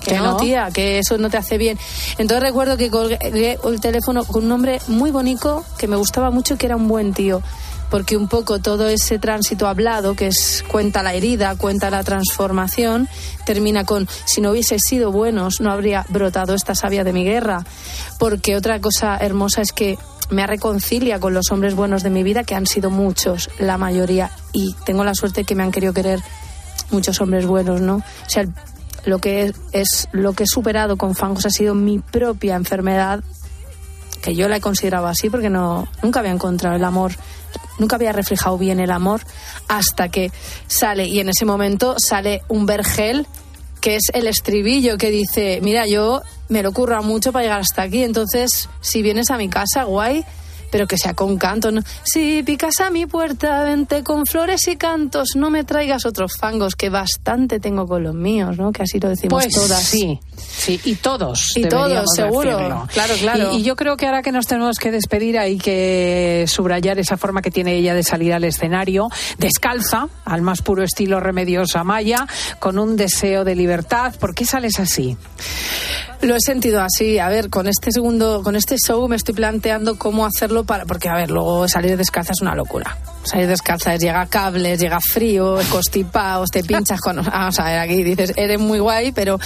que no, tía, que eso no te hace bien. Entonces recuerdo que colgué el teléfono con un hombre muy bonito que me gustaba mucho y que era un buen tío. Porque un poco todo ese tránsito hablado, que es cuenta la herida, cuenta la transformación, termina con si no hubiese sido buenos, no habría brotado esta savia de mi guerra. Porque otra cosa hermosa es que me reconcilia con los hombres buenos de mi vida, que han sido muchos, la mayoría, y tengo la suerte que me han querido querer muchos hombres buenos, ¿no? O sea, lo que es, lo que he superado con fangos ha sido mi propia enfermedad que yo la he considerado así porque no nunca había encontrado el amor nunca había reflejado bien el amor hasta que sale y en ese momento sale un vergel que es el estribillo que dice mira yo me lo ocurra mucho para llegar hasta aquí entonces si vienes a mi casa guay pero que sea con canto. ¿no? Si picas a mi puerta, vente con flores y cantos, no me traigas otros fangos, que bastante tengo con los míos, ¿no? Que así lo decimos pues todas. Sí, sí, y todos. Y todos, seguro. Claro, claro. Y, yo creo que ahora que nos tenemos que despedir hay que subrayar esa forma que tiene ella de salir al escenario, descalza, al más puro estilo Remedios Amaya, con un deseo de libertad. ¿Por qué sales así? Lo he sentido así. A ver, con este segundo, con este show me estoy planteando cómo hacerlo para, porque a ver, luego salir descalza es una locura. Salir descalza es llega cables, llega frío, constipados, te pinchas con, vamos a ver, aquí dices, eres muy guay, pero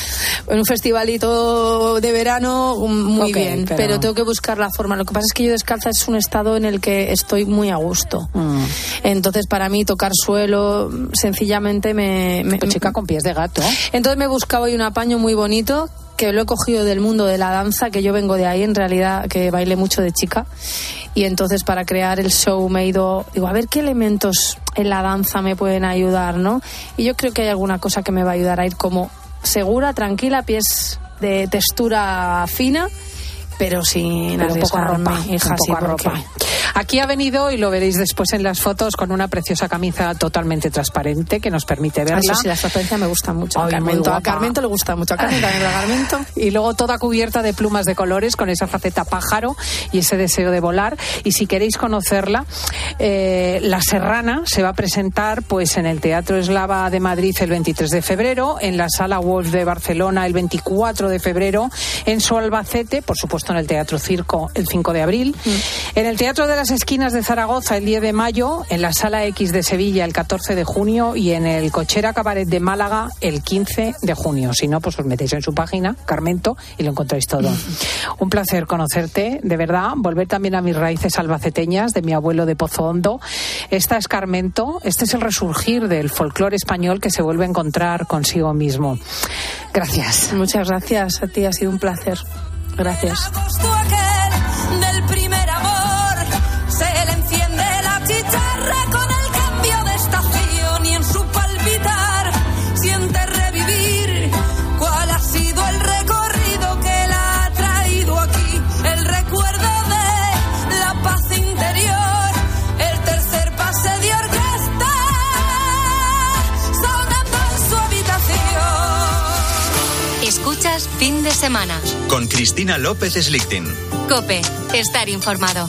en un festivalito de verano muy bien, pero... tengo que buscar la forma. Lo que pasa es que yo descalza es un estado en el que estoy muy a gusto. Mm. Entonces, para mí tocar suelo sencillamente me, me chica con pies de gato. Entonces me buscaba hoy un apaño muy bonito que lo he cogido del mundo de la danza, que yo vengo de ahí en realidad, que bailé mucho de chica. Y entonces para crear el show me he ido, digo, a ver qué elementos en la danza me pueden ayudar, ¿no? Y yo creo que hay alguna cosa que me va a ayudar a ir como segura, tranquila, pies de textura fina pero sin pero ropa, hija, un poco ropa. Aquí ha venido, y lo veréis después en las fotos, con una preciosa camisa totalmente transparente que nos permite verla. Eso sí, la transparencia me gusta mucho. a Carmento, a Carmento le gusta mucho. A Carmento también a Carmento. Y luego toda cubierta de plumas de colores con esa faceta pájaro y ese deseo de volar. Y si queréis conocerla, eh, La Serrana se va a presentar pues en el Teatro Eslava de Madrid el 23 de febrero, en la Sala Wolf de Barcelona el 24 de febrero, en su Albacete, por supuesto en el Teatro Circo el 5 de abril, mm. en el Teatro de las Esquinas de Zaragoza el 10 de mayo, en la Sala X de Sevilla el 14 de junio y en el Cochera Cabaret de Málaga el 15 de junio. Si no, pues os metéis en su página, Carmento, y lo encontráis todo. Mm. Un placer conocerte, de verdad, volver también a mis raíces albaceteñas, de mi abuelo de Pozo Hondo. Esta es Carmento, este es el resurgir del folclore español que se vuelve a encontrar consigo mismo. Gracias. Muchas gracias a ti, ha sido un placer. Gracias. Fin de semana. Con Cristina López Slichting. Cope, estar informado.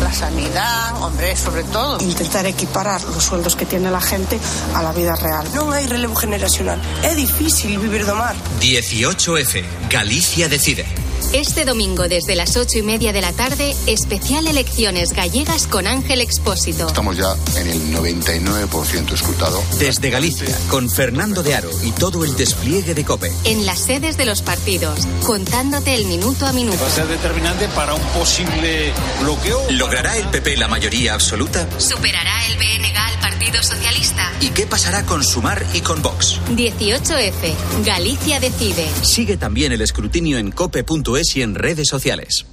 La sanidad, hombre, sobre todo. Intentar equiparar los sueldos que tiene la gente a la vida real. Non hai relevo generacional. É difícil vivir do mar. 18F. Galicia decide. Este domingo desde las ocho y media de la tarde, especial elecciones gallegas con Ángel Expósito. Estamos ya en el 99% escrutado. Desde Galicia, con Fernando de Aro y todo el despliegue de COPE. En las sedes de los partidos, contándote el minuto a minuto. Va a ser determinante para un posible bloqueo. ¿Logrará el PP la mayoría absoluta? ¿Superará el BNG al Partido Socialista? ¿Y qué pasará con Sumar y con Vox? 18F. Galicia decide. Sigue también el escrutinio en cope.es y en redes sociales.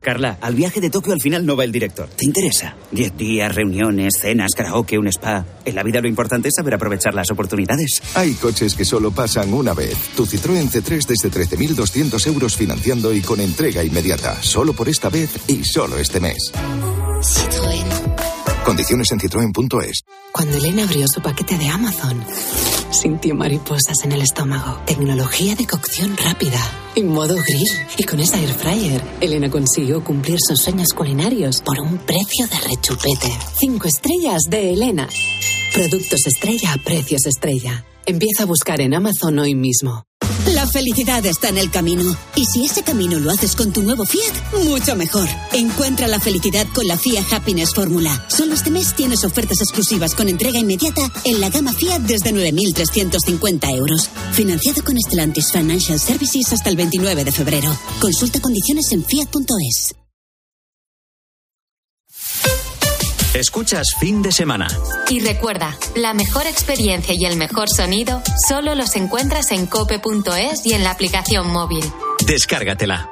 Carla, al viaje de Tokio al final no va el director. ¿Te interesa? Diez días, reuniones, cenas, karaoke, un spa. En la vida lo importante es saber aprovechar las oportunidades. Hay coches que solo pasan una vez. Tu Citroën C3 desde 13.200 euros financiando y con entrega inmediata. Solo por esta vez y solo este mes. Citroën. Condiciones en citroen.es. Cuando Elena abrió su paquete de Amazon, sintió mariposas en el estómago. Tecnología de cocción rápida. Y modo grill. Y con esa air fryer, Elena consiguió cumplir sus sueños culinarios por un precio de rechupete. Cinco estrellas de Elena. Productos estrella a precios estrella. Empieza a buscar en Amazon hoy mismo. La felicidad está en el camino. Y si ese camino lo haces con tu nuevo Fiat, mucho mejor. Encuentra la felicidad con la Fiat Happiness Fórmula. Solo este mes tienes ofertas exclusivas con entrega inmediata en la gama Fiat desde 9.350 euros. Financiado con Stellantis Financial Services hasta el 29 de febrero. Consulta condiciones en fiat.es. Escuchas fin de semana. Y recuerda, la mejor experiencia y el mejor sonido solo los encuentras en cope.es y en la aplicación móvil. Descárgatela.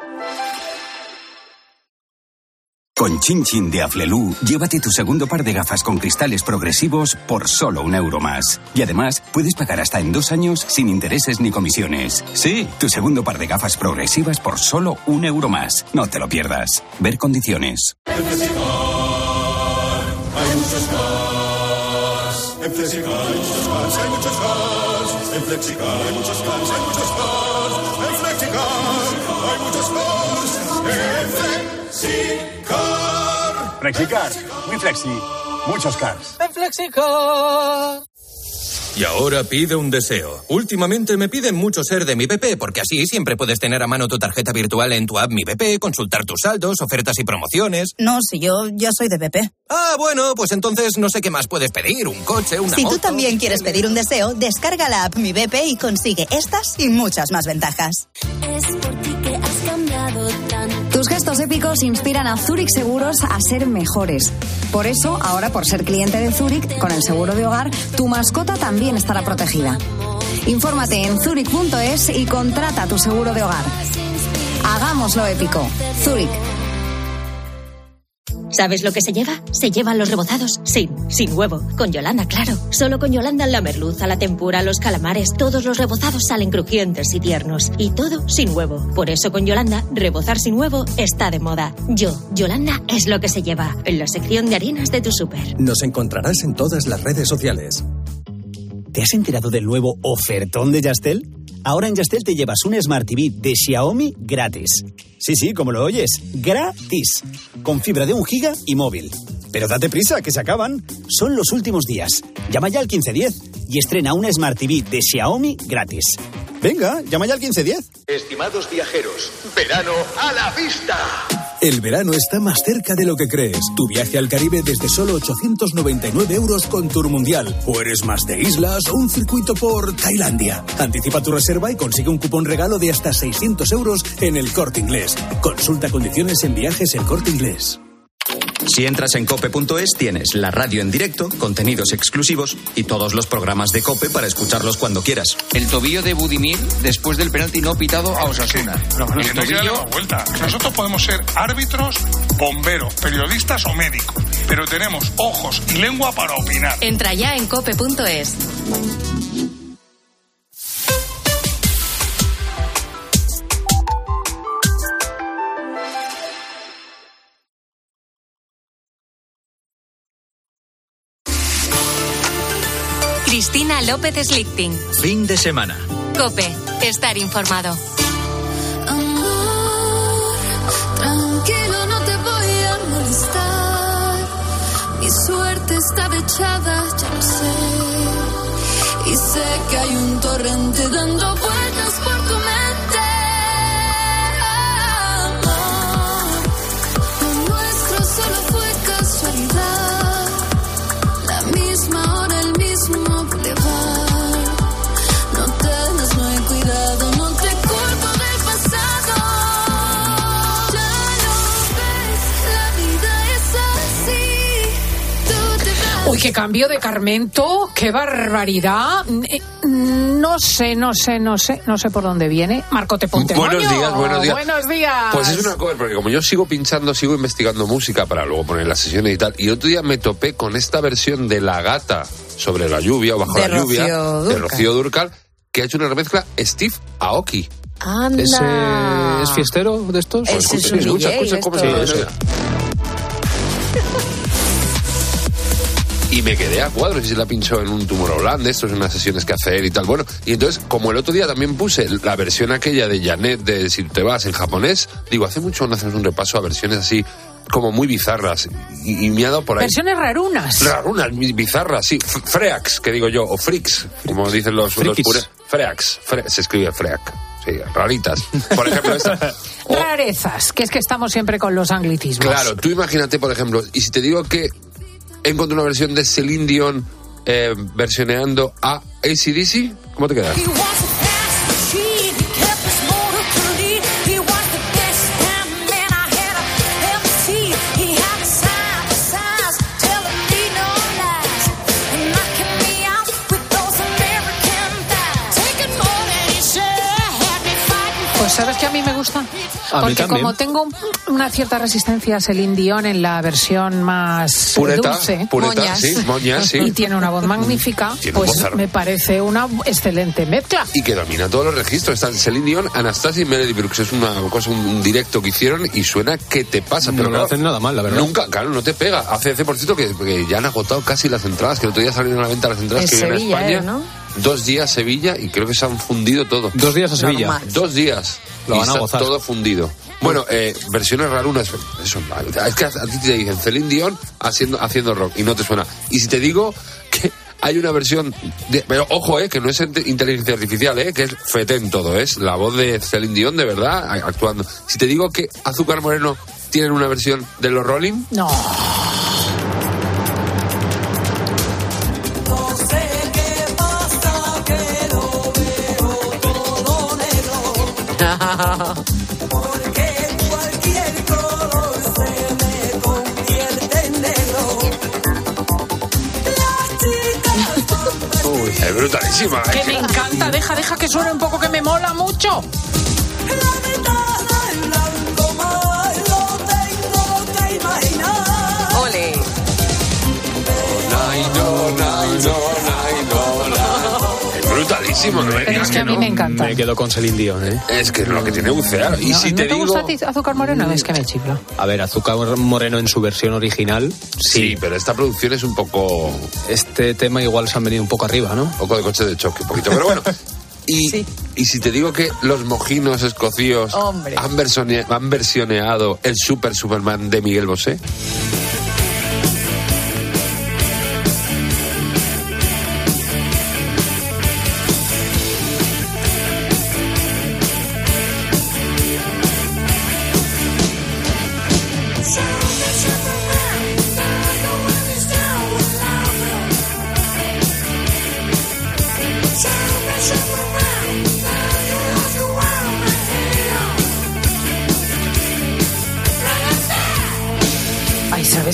Con Chin Chin de Aflelu, llévate tu segundo par de gafas con cristales progresivos por solo un euro más. Y además, puedes pagar hasta en dos años sin intereses ni comisiones. Sí, tu segundo par de gafas progresivas por solo un euro más. No te lo pierdas. Ver condiciones. Hay muchos cars. En Flexicar hay muchos cars, hay muchos cars. En Flexicar hay muchos cars, hay muchos cars. En Flexicar hay muchos cars. En Flexicar. Flexicar, muy flexi, muchos cars. En Flexicar. Y ahora pide un deseo. Últimamente me piden mucho ser de mi BP, porque así siempre puedes tener a mano tu tarjeta virtual en tu app Mi BP, consultar tus saldos, ofertas y promociones. No, si yo ya soy de BP. Ah, bueno, pues entonces no sé qué más puedes pedir. Un coche, una Si moto. tú también quieres pedir un deseo, descarga la app Mi BP y consigue estas y muchas más ventajas. Es por ti que has cambiado. Tus gestos épicos inspiran a Zurich Seguros a ser mejores. Por eso, ahora por ser cliente de Zurich, con el seguro de hogar, tu mascota también estará protegida. Infórmate en zurich.es y contrata tu seguro de hogar. Hagámoslo épico. Zurich. ¿Sabes lo que se lleva? Se llevan los rebozados sin, sin huevo. Con Yolanda, claro. Solo con Yolanda la merluza, la tempura, los calamares, todos los rebozados salen crujientes y tiernos. Y todo sin huevo. Por eso con Yolanda, rebozar sin huevo está de moda. Yo, Yolanda, es lo que se lleva. En la sección de harinas de tu súper. Nos encontrarás en todas las redes sociales. ¿Te has enterado del nuevo ofertón de Yastel? Ahora en Yastel te llevas un Smart TV de Xiaomi gratis. Sí, sí, como lo oyes, gratis. Con fibra de un giga y móvil. Pero date prisa, que se acaban. Son los últimos días. Llama ya al 1510 y estrena un Smart TV de Xiaomi gratis. Venga, llama ya al 1510. Estimados viajeros, verano a la vista. El verano está más cerca de lo que crees. Tu viaje al Caribe desde solo 899 euros con Tour Mundial. O eres más de islas o un circuito por Tailandia. Anticipa tu reserva y consigue un cupón regalo de hasta 600 euros en el Corte Inglés. Consulta condiciones en viajes el Corte Inglés. Si entras en cope.es tienes la radio en directo, contenidos exclusivos y todos los programas de cope para escucharlos cuando quieras. El tobillo de Budimir después del penalti no pitado a Osasuna. No, no, El tobillo- vuelta. Nosotros podemos ser árbitros, bomberos, periodistas o médicos, pero tenemos ojos y lengua para opinar. Entra ya en cope.es. Cristina López Slichting. Fin de semana. Cope, estar informado. Tranquilo, no te voy a molestar. Mi suerte está echada, ya lo sé. Y sé que hay un torrente dando vueltas Uy, qué cambio de Carmento, qué barbaridad. Eh, No sé, no sé, no sé, no sé por dónde viene. Marco, te ponte Buenos días, buenos días. Buenos días. Pues es una cover, porque como yo sigo pinchando, sigo investigando música para luego poner las sesiones y tal. Y otro día me topé con esta versión de La Gata sobre la lluvia o bajo De la lluvia Rocío de. Rocío Durcal, que ha hecho una remezcla Steve Aoki. Anda. ¿Ese es fiestero de estos? Ese es un escucha, DJ escucha cómo esto. Y me quedé a cuadros y se la pinchó en un Tomorrowland, de estos, en unas sesiones que hace él y tal. Bueno, y entonces, como el otro día también puse la versión aquella de Janet de Si te vas en japonés, digo, hace mucho no hacemos un repaso a versiones así como muy bizarras. Y, y me ha dado por ahí. Versiones rarunas. Rarunas, bizarras, sí. F- Freaks, que digo yo, o freaks, como dicen los, los pure- Freaks, fre- se escribe freak. Sí, raritas. Por ejemplo, esta. *laughs* Rarezas, que es que estamos siempre con los anglicismos. Claro, tú imagínate, por ejemplo, y si te digo que encontré una versión de Celine Dion eh, versioneando a ACDC, ¿cómo te quedas? Pues sabes que a mí me gusta. A Porque como tengo un- una cierta resistencia a Celine Dion en la versión más Pureta, dulce, pureta, moñas, sí, moñas, sí. y tiene una voz magnífica, Tiene un pues me parece una excelente mezcla. Y que domina todos los registros. Están Celine Dion, Anastasia y Melody Brooks. Es una cosa, un, un directo que hicieron y suena que te pasa. No Pero lo claro, hacen nada mal, la verdad. Nunca, claro, no te pega. Hace, hace por cierto, que, que ya han agotado casi las entradas, que el otro día salieron a la venta las entradas En que vienen a Sevilla, España. ¿eh, no? Dos días Sevilla y creo que se han fundido todo. Dos días a Sevilla. Normal. Dos días. Lo y van a está gozar. todo fundido. Bueno, eh, versiones rarunas. Eso, es que a, a ti te dicen Celine Dion haciendo, haciendo rock y no te suena. Y si te digo que hay una versión. De, pero ojo, eh, que no es inte- inteligencia artificial, eh, que es fetén todo, es la voz de Celine Dion de verdad actuando. Si te digo que Azúcar Moreno tienen una versión de los Rolling. No chicas es brutalísima. Que eh, me encanta, deja, deja que suene un poco que me mola mucho. la ventana en blanco mal no Pero es que a mí no. me encanta. Me quedo con Celine Dion, ¿eh? Es que es lo que tiene bucear. Y No, si ¿no te, te, digo. gusta a ti Azúcar Moreno? Es que me chifla. A ver, Azúcar Moreno en su versión original. Sí, pero esta producción es un poco. Este tema igual se han venido un poco arriba, ¿no? Un poco de coche de choque, un poquito. Pero bueno. *laughs* Y, y si te digo que los mojinos escocíos han, versione- han versioneado el Super Superman de Miguel Bosé.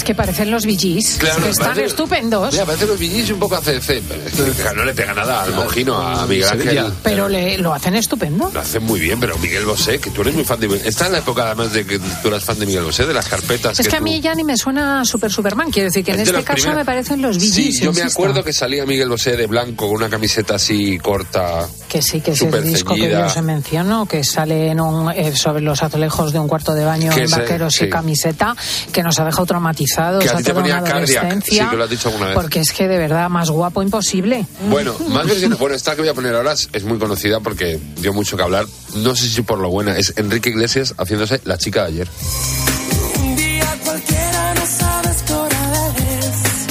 Ay, ¿sabes qué parecen los VGs? que están parece- estupendos. Mira, parece los VGs un poco es que no le pega nada al mojino, a Miguel. Ángel. Pero le, lo hacen estupendo. Lo hace muy bien, pero Miguel Bosé, que tú eres muy fan de Miguel. Está en la época además de que tú eras fan de Miguel Bosé, de las carpetas. Es que a tú- mí ya ni me suena Super Superman. Quiero decir que en Es este caso primeras- me parecen los VGs. Sí, yo me acuerdo que salía Miguel Bosé de blanco con una camiseta así corta. Que sí, que es el súper disco que ceñida. yo se menciono, que sale en un, eh, sobre los azulejos de un cuarto de baño Que en vaqueros sí. y camiseta, que nos ha dejado traumatizados Que a a ti te toda ponía una cardiac, sí, que lo has dicho alguna vez. Porque es que de verdad, más guapo imposible. Bueno, más versiones. *laughs* Bueno, esta que voy a poner ahora es, es muy conocida porque dio mucho que hablar. No sé si por lo buena. Es Enrique Iglesias haciéndose la chica de ayer.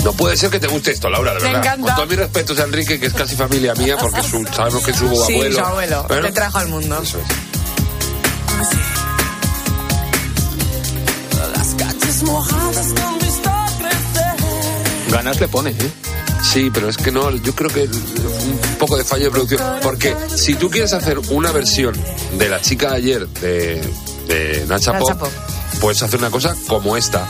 No puede ser que te guste esto, Laura, de Me verdad. encanta. Con todos mis respetos a Enrique, que es casi familia mía, porque su, sabemos que es su Sí, abuelo. su abuelo. Bueno, Te trajo al mundo. Eso es. Las calles mojadas Ganas le pone, ¿eh? Sí, pero es que no, yo creo que un poco de fallo de producción. Porque si tú quieres hacer una versión de la chica de ayer de, de Nacha Nacha Pop, Pop. puedes hacer una cosa como esta.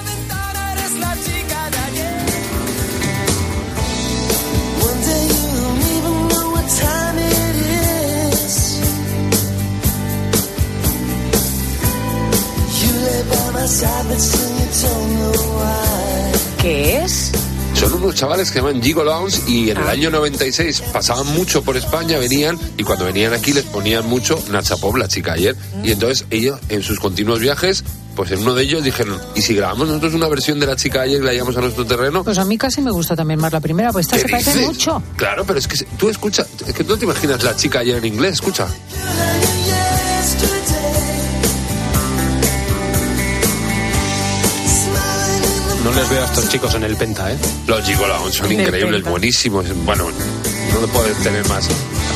¿Qué es? Unos chavales que se llaman Gigolounds y en el Ah. año 96 pasaban mucho por España, venían y cuando venían aquí les ponían mucho Nacha Pop, la chica ayer. Mm. Y entonces ellos en sus continuos viajes, pues en uno de ellos dijeron, ¿y si grabamos nosotros una versión de la chica ayer y la llevamos a nuestro terreno? Pues a mí casi me gusta también más la primera, pues esta ¿Qué se parece dices? mucho. Claro, pero es que tú escucha, es que tú no te imaginas la chica ayer en inglés, escucha. No les veo a estos chicos en el penta, ¿eh? Los Gigolounds son increíbles, buenísimos. Bueno, no puedes tener más.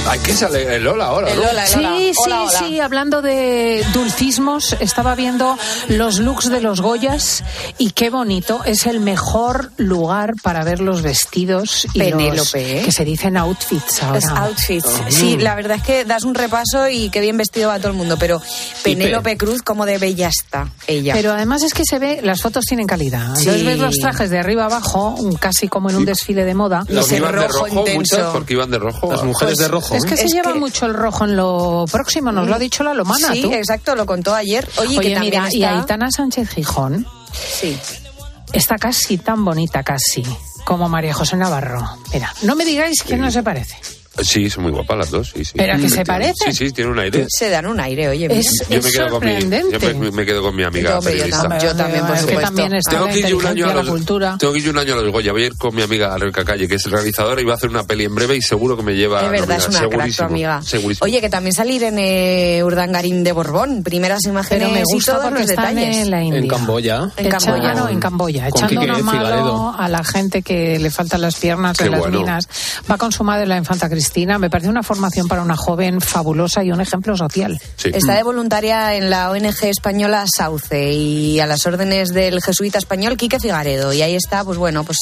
Aquí sale el Lola ahora, ¿no? Sí, sí, sí, hablando de dulcismos, estaba viendo los looks de los Goyas y qué bonito, es el mejor lugar para ver los vestidos y los Penélope, ¿eh? que se dicen outfits ahora. Es outfits. Ah. Sí, la verdad es que das un repaso y qué bien vestido va todo el mundo, pero Penélope Cruz como de bella está ella. Pero además es que se ve, las fotos tienen calidad. Entonces Sí. ves los trajes de arriba abajo, casi como en un desfile de moda. Las iban de rojo, muchas, porque iban de rojo. Las mujeres de rojo. Es que se Es lleva que- mucho el rojo en lo próximo, nos lo ha dicho la Lomana, Sí, tú. exacto, lo contó ayer. Oye, Oye, que también mira, y está... Aitana Sánchez Gijón Sí. está casi tan bonita, casi, como María José Navarro. Mira, no me digáis que no se parece. Sí, son muy guapas las dos, sí, sí. ¿Pero a que se Tienen- parecen? Sí, sí, tiene un aire. Se dan un aire, oye. mira. Es, Yo es me quedo con mi, yo sorprendente. me, me quedo con mi amiga yo periodista. también, yo también, por Es que supuesto. también Tengo la que ir un año a la los, cultura. tengo que ir un año a los Goya. Voy a ir con mi amiga Rebeca Calle, que es realizadora, y va a hacer una peli en breve y seguro que me lleva. Es a verdad, es una crack tu amiga. Segurísimo. Oye, que también salir en eh, Urdangarín de Borbón. Primeras imágenes Pero me y gusta todos porque los están detalles. en la India. En Camboya. En Camboya. no, en Camboya. Echando una mano a la gente que le faltan las piernas en las minas. Va con su madre, la infanta Cristina. Me parece una formación para una joven fabulosa y un ejemplo social. Sí. Está de voluntaria en la ONG española Sauce y a las órdenes del jesuita español Quique Figaredo. Y ahí está, pues bueno, pues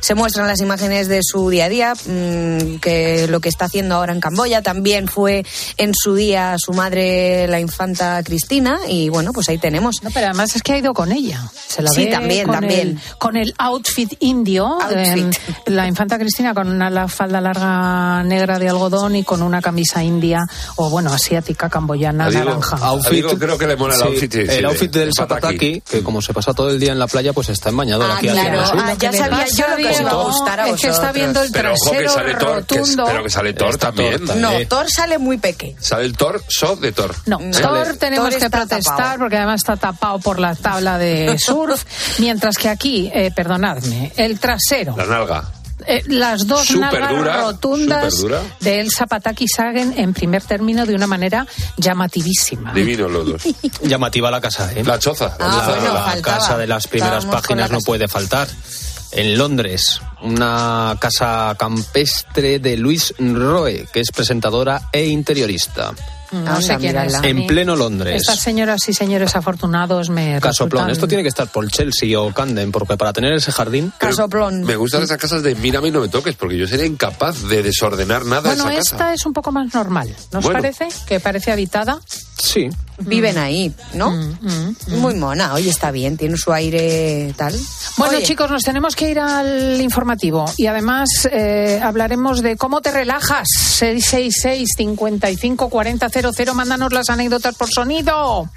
se muestran las imágenes de su día a día, mm, que lo que está haciendo ahora en Camboya. También fue en su día su madre, la infanta Cristina. Y bueno, pues ahí tenemos. No, pero además es que ha ido con ella. Se la Sí, ve también, con también. El, con el outfit indio. Outfit. eh, la infanta Cristina con una la falda larga negra de algodón y con una camisa india o, bueno, asiática, camboyana, A Diego- naranja. a Diego creo que le mola el Sí, outfit. sí, el sí, outfit del de Pataki. Zapataki, que como se pasa todo el día en la playa, pues está embañado Ah, aquí claro. el sur. Ah, ya sabía yo lo que os iba a Diego, gustar a Es que está viendo el Pero ojo que trasero sale Thor, que es- rotundo. pero que sale Thor también. Thor No. Thor sale muy peque. Sale el Thor, so de Thor. No, No. Thor tenemos Thor que protestar tapado. porque además está tapado por la tabla de *laughs* surf, mientras que aquí, eh, perdonadme, el trasero, La nalga. Eh, las dos nalgas dura, rotundas de Elsa Pataki Sagen en primer término de una manera llamativísima. Divinos los dos. *laughs* Llamativa la casa, ¿eh? La choza. Ah, la, bueno, la faltaba. casa de las primeras Estábamos con la páginas no puede faltar. En Londres, una casa campestre de Luis Roe, que es presentadora e interiorista. No sé quién es. En pleno Londres. Estas señoras y señores afortunados me Casoplón. resultan- Esto tiene que estar por Chelsea o Camden, porque para tener ese jardín. Casoplón. Me gustan esas casas de mírame y no me toques, porque yo sería incapaz de desordenar nada Bueno, esa esta casa. es un poco más normal, ¿no os Bueno. parece? Que parece habitada. Sí. Viven ahí, ¿no? Mm, Muy mona, oye, está bien, tiene su aire tal. Bueno, Oye, chicos, nos tenemos que ir al informativo y además eh, hablaremos de cómo te relajas. 666 55 40 00. Mándanos las anécdotas por sonido.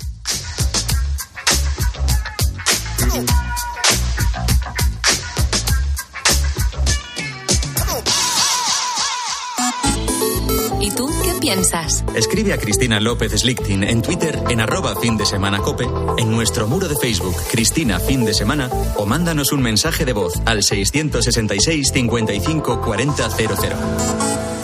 ¿Y tú qué piensas. Escribe a Cristina López Slichting en Twitter en arroba fin de semana cope, en nuestro muro de Facebook Cristina Fin de Semana o mándanos un mensaje de voz al 666 55 40 00.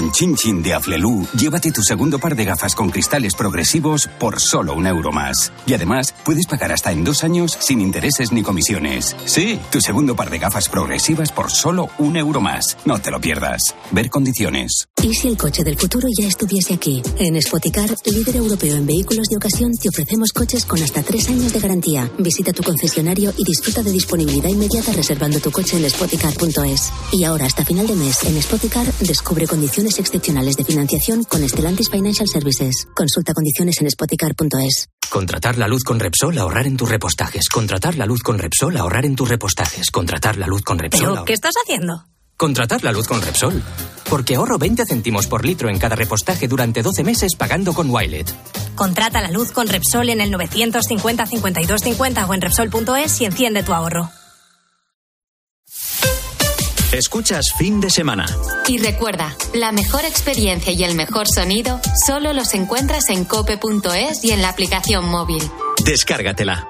Con Chin Chin de Aflelu, llévate tu segundo par de gafas con cristales progresivos por solo un euro más. Y además, puedes pagar hasta en dos años sin intereses ni comisiones. Sí, tu segundo par de gafas progresivas por solo un euro más. No te lo pierdas. Ver condiciones. ¿Y si el coche del futuro ya estuviese aquí? En Spoticar, líder europeo en vehículos de ocasión, te ofrecemos coches con hasta tres años de garantía. Visita tu concesionario y disfruta de disponibilidad inmediata reservando tu coche en spoticar.es. Y ahora, hasta final de mes, en Spoticar, descubre condiciones excepcionales de financiación con Estelantis Financial Services. Consulta condiciones en spoticar.es. Contratar la luz con Repsol, ahorrar en tus repostajes. Contratar la luz con Repsol, ahorrar en tus repostajes. Contratar la luz con Repsol. ¿Pero qué estás haciendo? Contratar la luz con Repsol. Porque ahorro 20 céntimos por litro en cada repostaje durante 12 meses pagando con Wilet. Contrata la luz con Repsol en el 950 52 50 o en Repsol.es y enciende tu ahorro. Escuchas fin de semana. Y recuerda, la mejor experiencia y el mejor sonido solo los encuentras en cope.es y en la aplicación móvil. Descárgatela.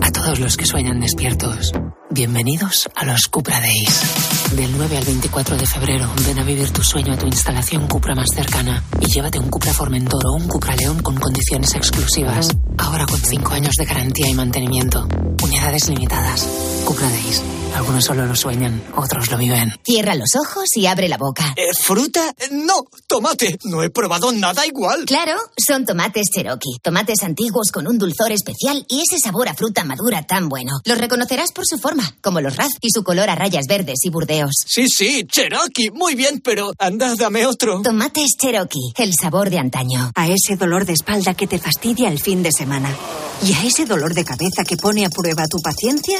A todos los que sueñan despiertos, bienvenidos a los Cupra Days. Del 9 al 24 de febrero, ven a vivir tu sueño a tu instalación Cupra más cercana y llévate un Cupra Formentor o un Cupra León con condiciones exclusivas. Ahora con 5 años de garantía y mantenimiento. Unidades limitadas. Cupra Days. Algunos solo lo sueñan, otros lo viven. Cierra los ojos y abre la boca. ¿Fruta? No, tomate. No he probado nada igual. Claro, son tomates Cherokee. Tomates antiguos con un dulzor especial y ese sabor a fruta madura tan bueno. Los reconocerás por su forma, como los raz y su color a rayas verdes y burdeos. Sí, sí, Cherokee. Muy bien, pero anda, dame otro. Tomates Cherokee, el sabor de antaño. A ese dolor de espalda que te fastidia el fin de semana. Y a ese dolor de cabeza que pone a prueba tu paciencia,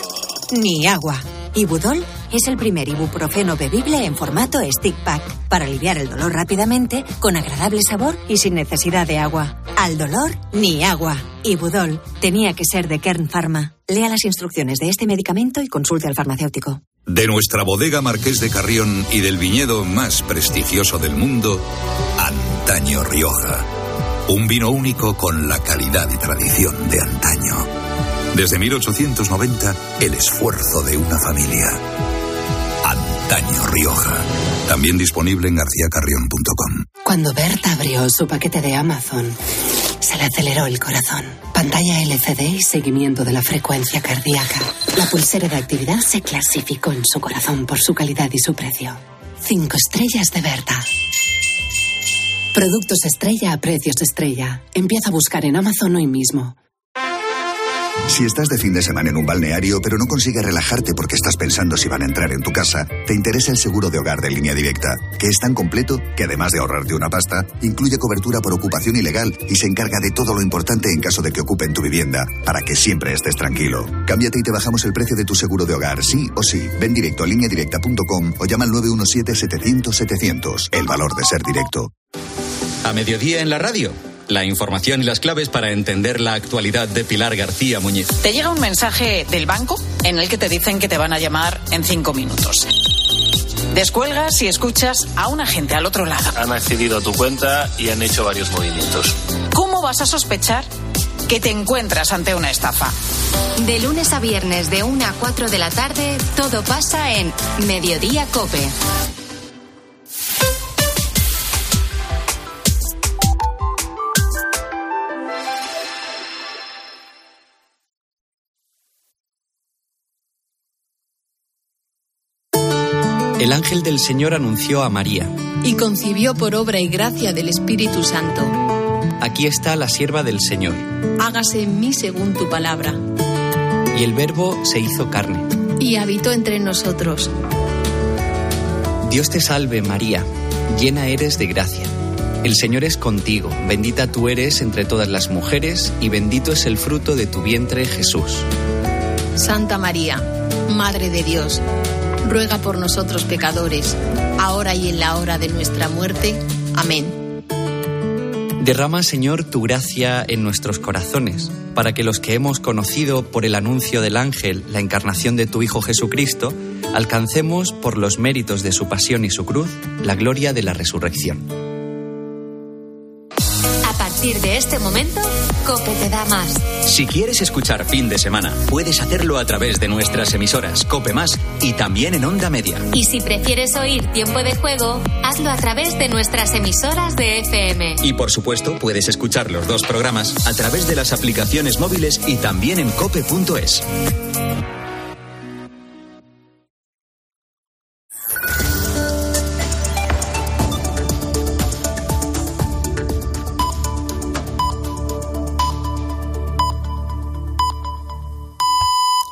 ni agua. Ibudol es el primer ibuprofeno bebible en formato stick pack para aliviar el dolor rápidamente, con agradable sabor y sin necesidad de agua. Al dolor, ni agua. Ibudol tenía que ser de Kern Pharma. Lea las instrucciones de este medicamento y consulte al farmacéutico. De nuestra bodega Marqués de Carrión y del viñedo más prestigioso del mundo, Antaño Rioja. Un vino único con la calidad y tradición de antaño. Desde 1890, el esfuerzo de una familia. Antaño Rioja. También disponible en garcíacarrión.com. Cuando Berta abrió su paquete de Amazon, se le aceleró el corazón. Pantalla LCD y seguimiento de la frecuencia cardíaca. La pulsera de actividad se clasificó en su corazón por su calidad y su precio. Cinco estrellas de Berta. Productos estrella a precios estrella. Empieza a buscar en Amazon hoy mismo. Si estás de fin de semana en un balneario pero no consigues relajarte porque estás pensando si van a entrar en tu casa, te interesa el seguro de hogar de línea directa, que es tan completo que además de ahorrarte una pasta, incluye cobertura por ocupación ilegal y se encarga de todo lo importante en caso de que ocupen tu vivienda, para que siempre estés tranquilo. Cámbiate y te bajamos el precio de tu seguro de hogar, sí o sí. Ven directo a lineadirecta.com o llama al 917-700-700. El valor de ser directo. A mediodía en la radio. La información y las claves para entender la actualidad de Pilar García Muñiz. Te llega un mensaje del banco en el que te dicen que te van a llamar en cinco minutos. Descuelgas y escuchas a un agente al otro lado. Han accedido a tu cuenta y han hecho varios movimientos. ¿Cómo vas a sospechar que te encuentras ante una estafa? De lunes a viernes de 1 a 4 de la tarde, todo pasa en Mediodía Cope. El ángel del Señor anunció a María. y concibió por obra y gracia del Espíritu Santo. Aquí está la sierva del Señor. Hágase en mí según tu palabra. Y el verbo se hizo carne. Y habitó entre nosotros. Dios te salve María, llena eres de gracia. El Señor es contigo, bendita tú eres entre todas las mujeres y bendito es el fruto de tu vientre Jesús. Santa María, Madre de Dios, ruega por nosotros pecadores, ahora y en la hora de nuestra muerte. Amén. Derrama Señor tu gracia en nuestros corazones, para que los que hemos conocido por el anuncio del ángel la encarnación de tu Hijo Jesucristo, alcancemos por los méritos de su pasión y su cruz la gloria de la resurrección. A partir de este momento, Cope te da más. Si quieres escuchar fin de semana, puedes hacerlo a través de nuestras emisoras Cope Más y también en Onda Media. Y si prefieres oír tiempo de juego, hazlo a través de nuestras emisoras de FM. Y por supuesto, puedes escuchar los dos programas a través de las aplicaciones móviles y también en cope.es.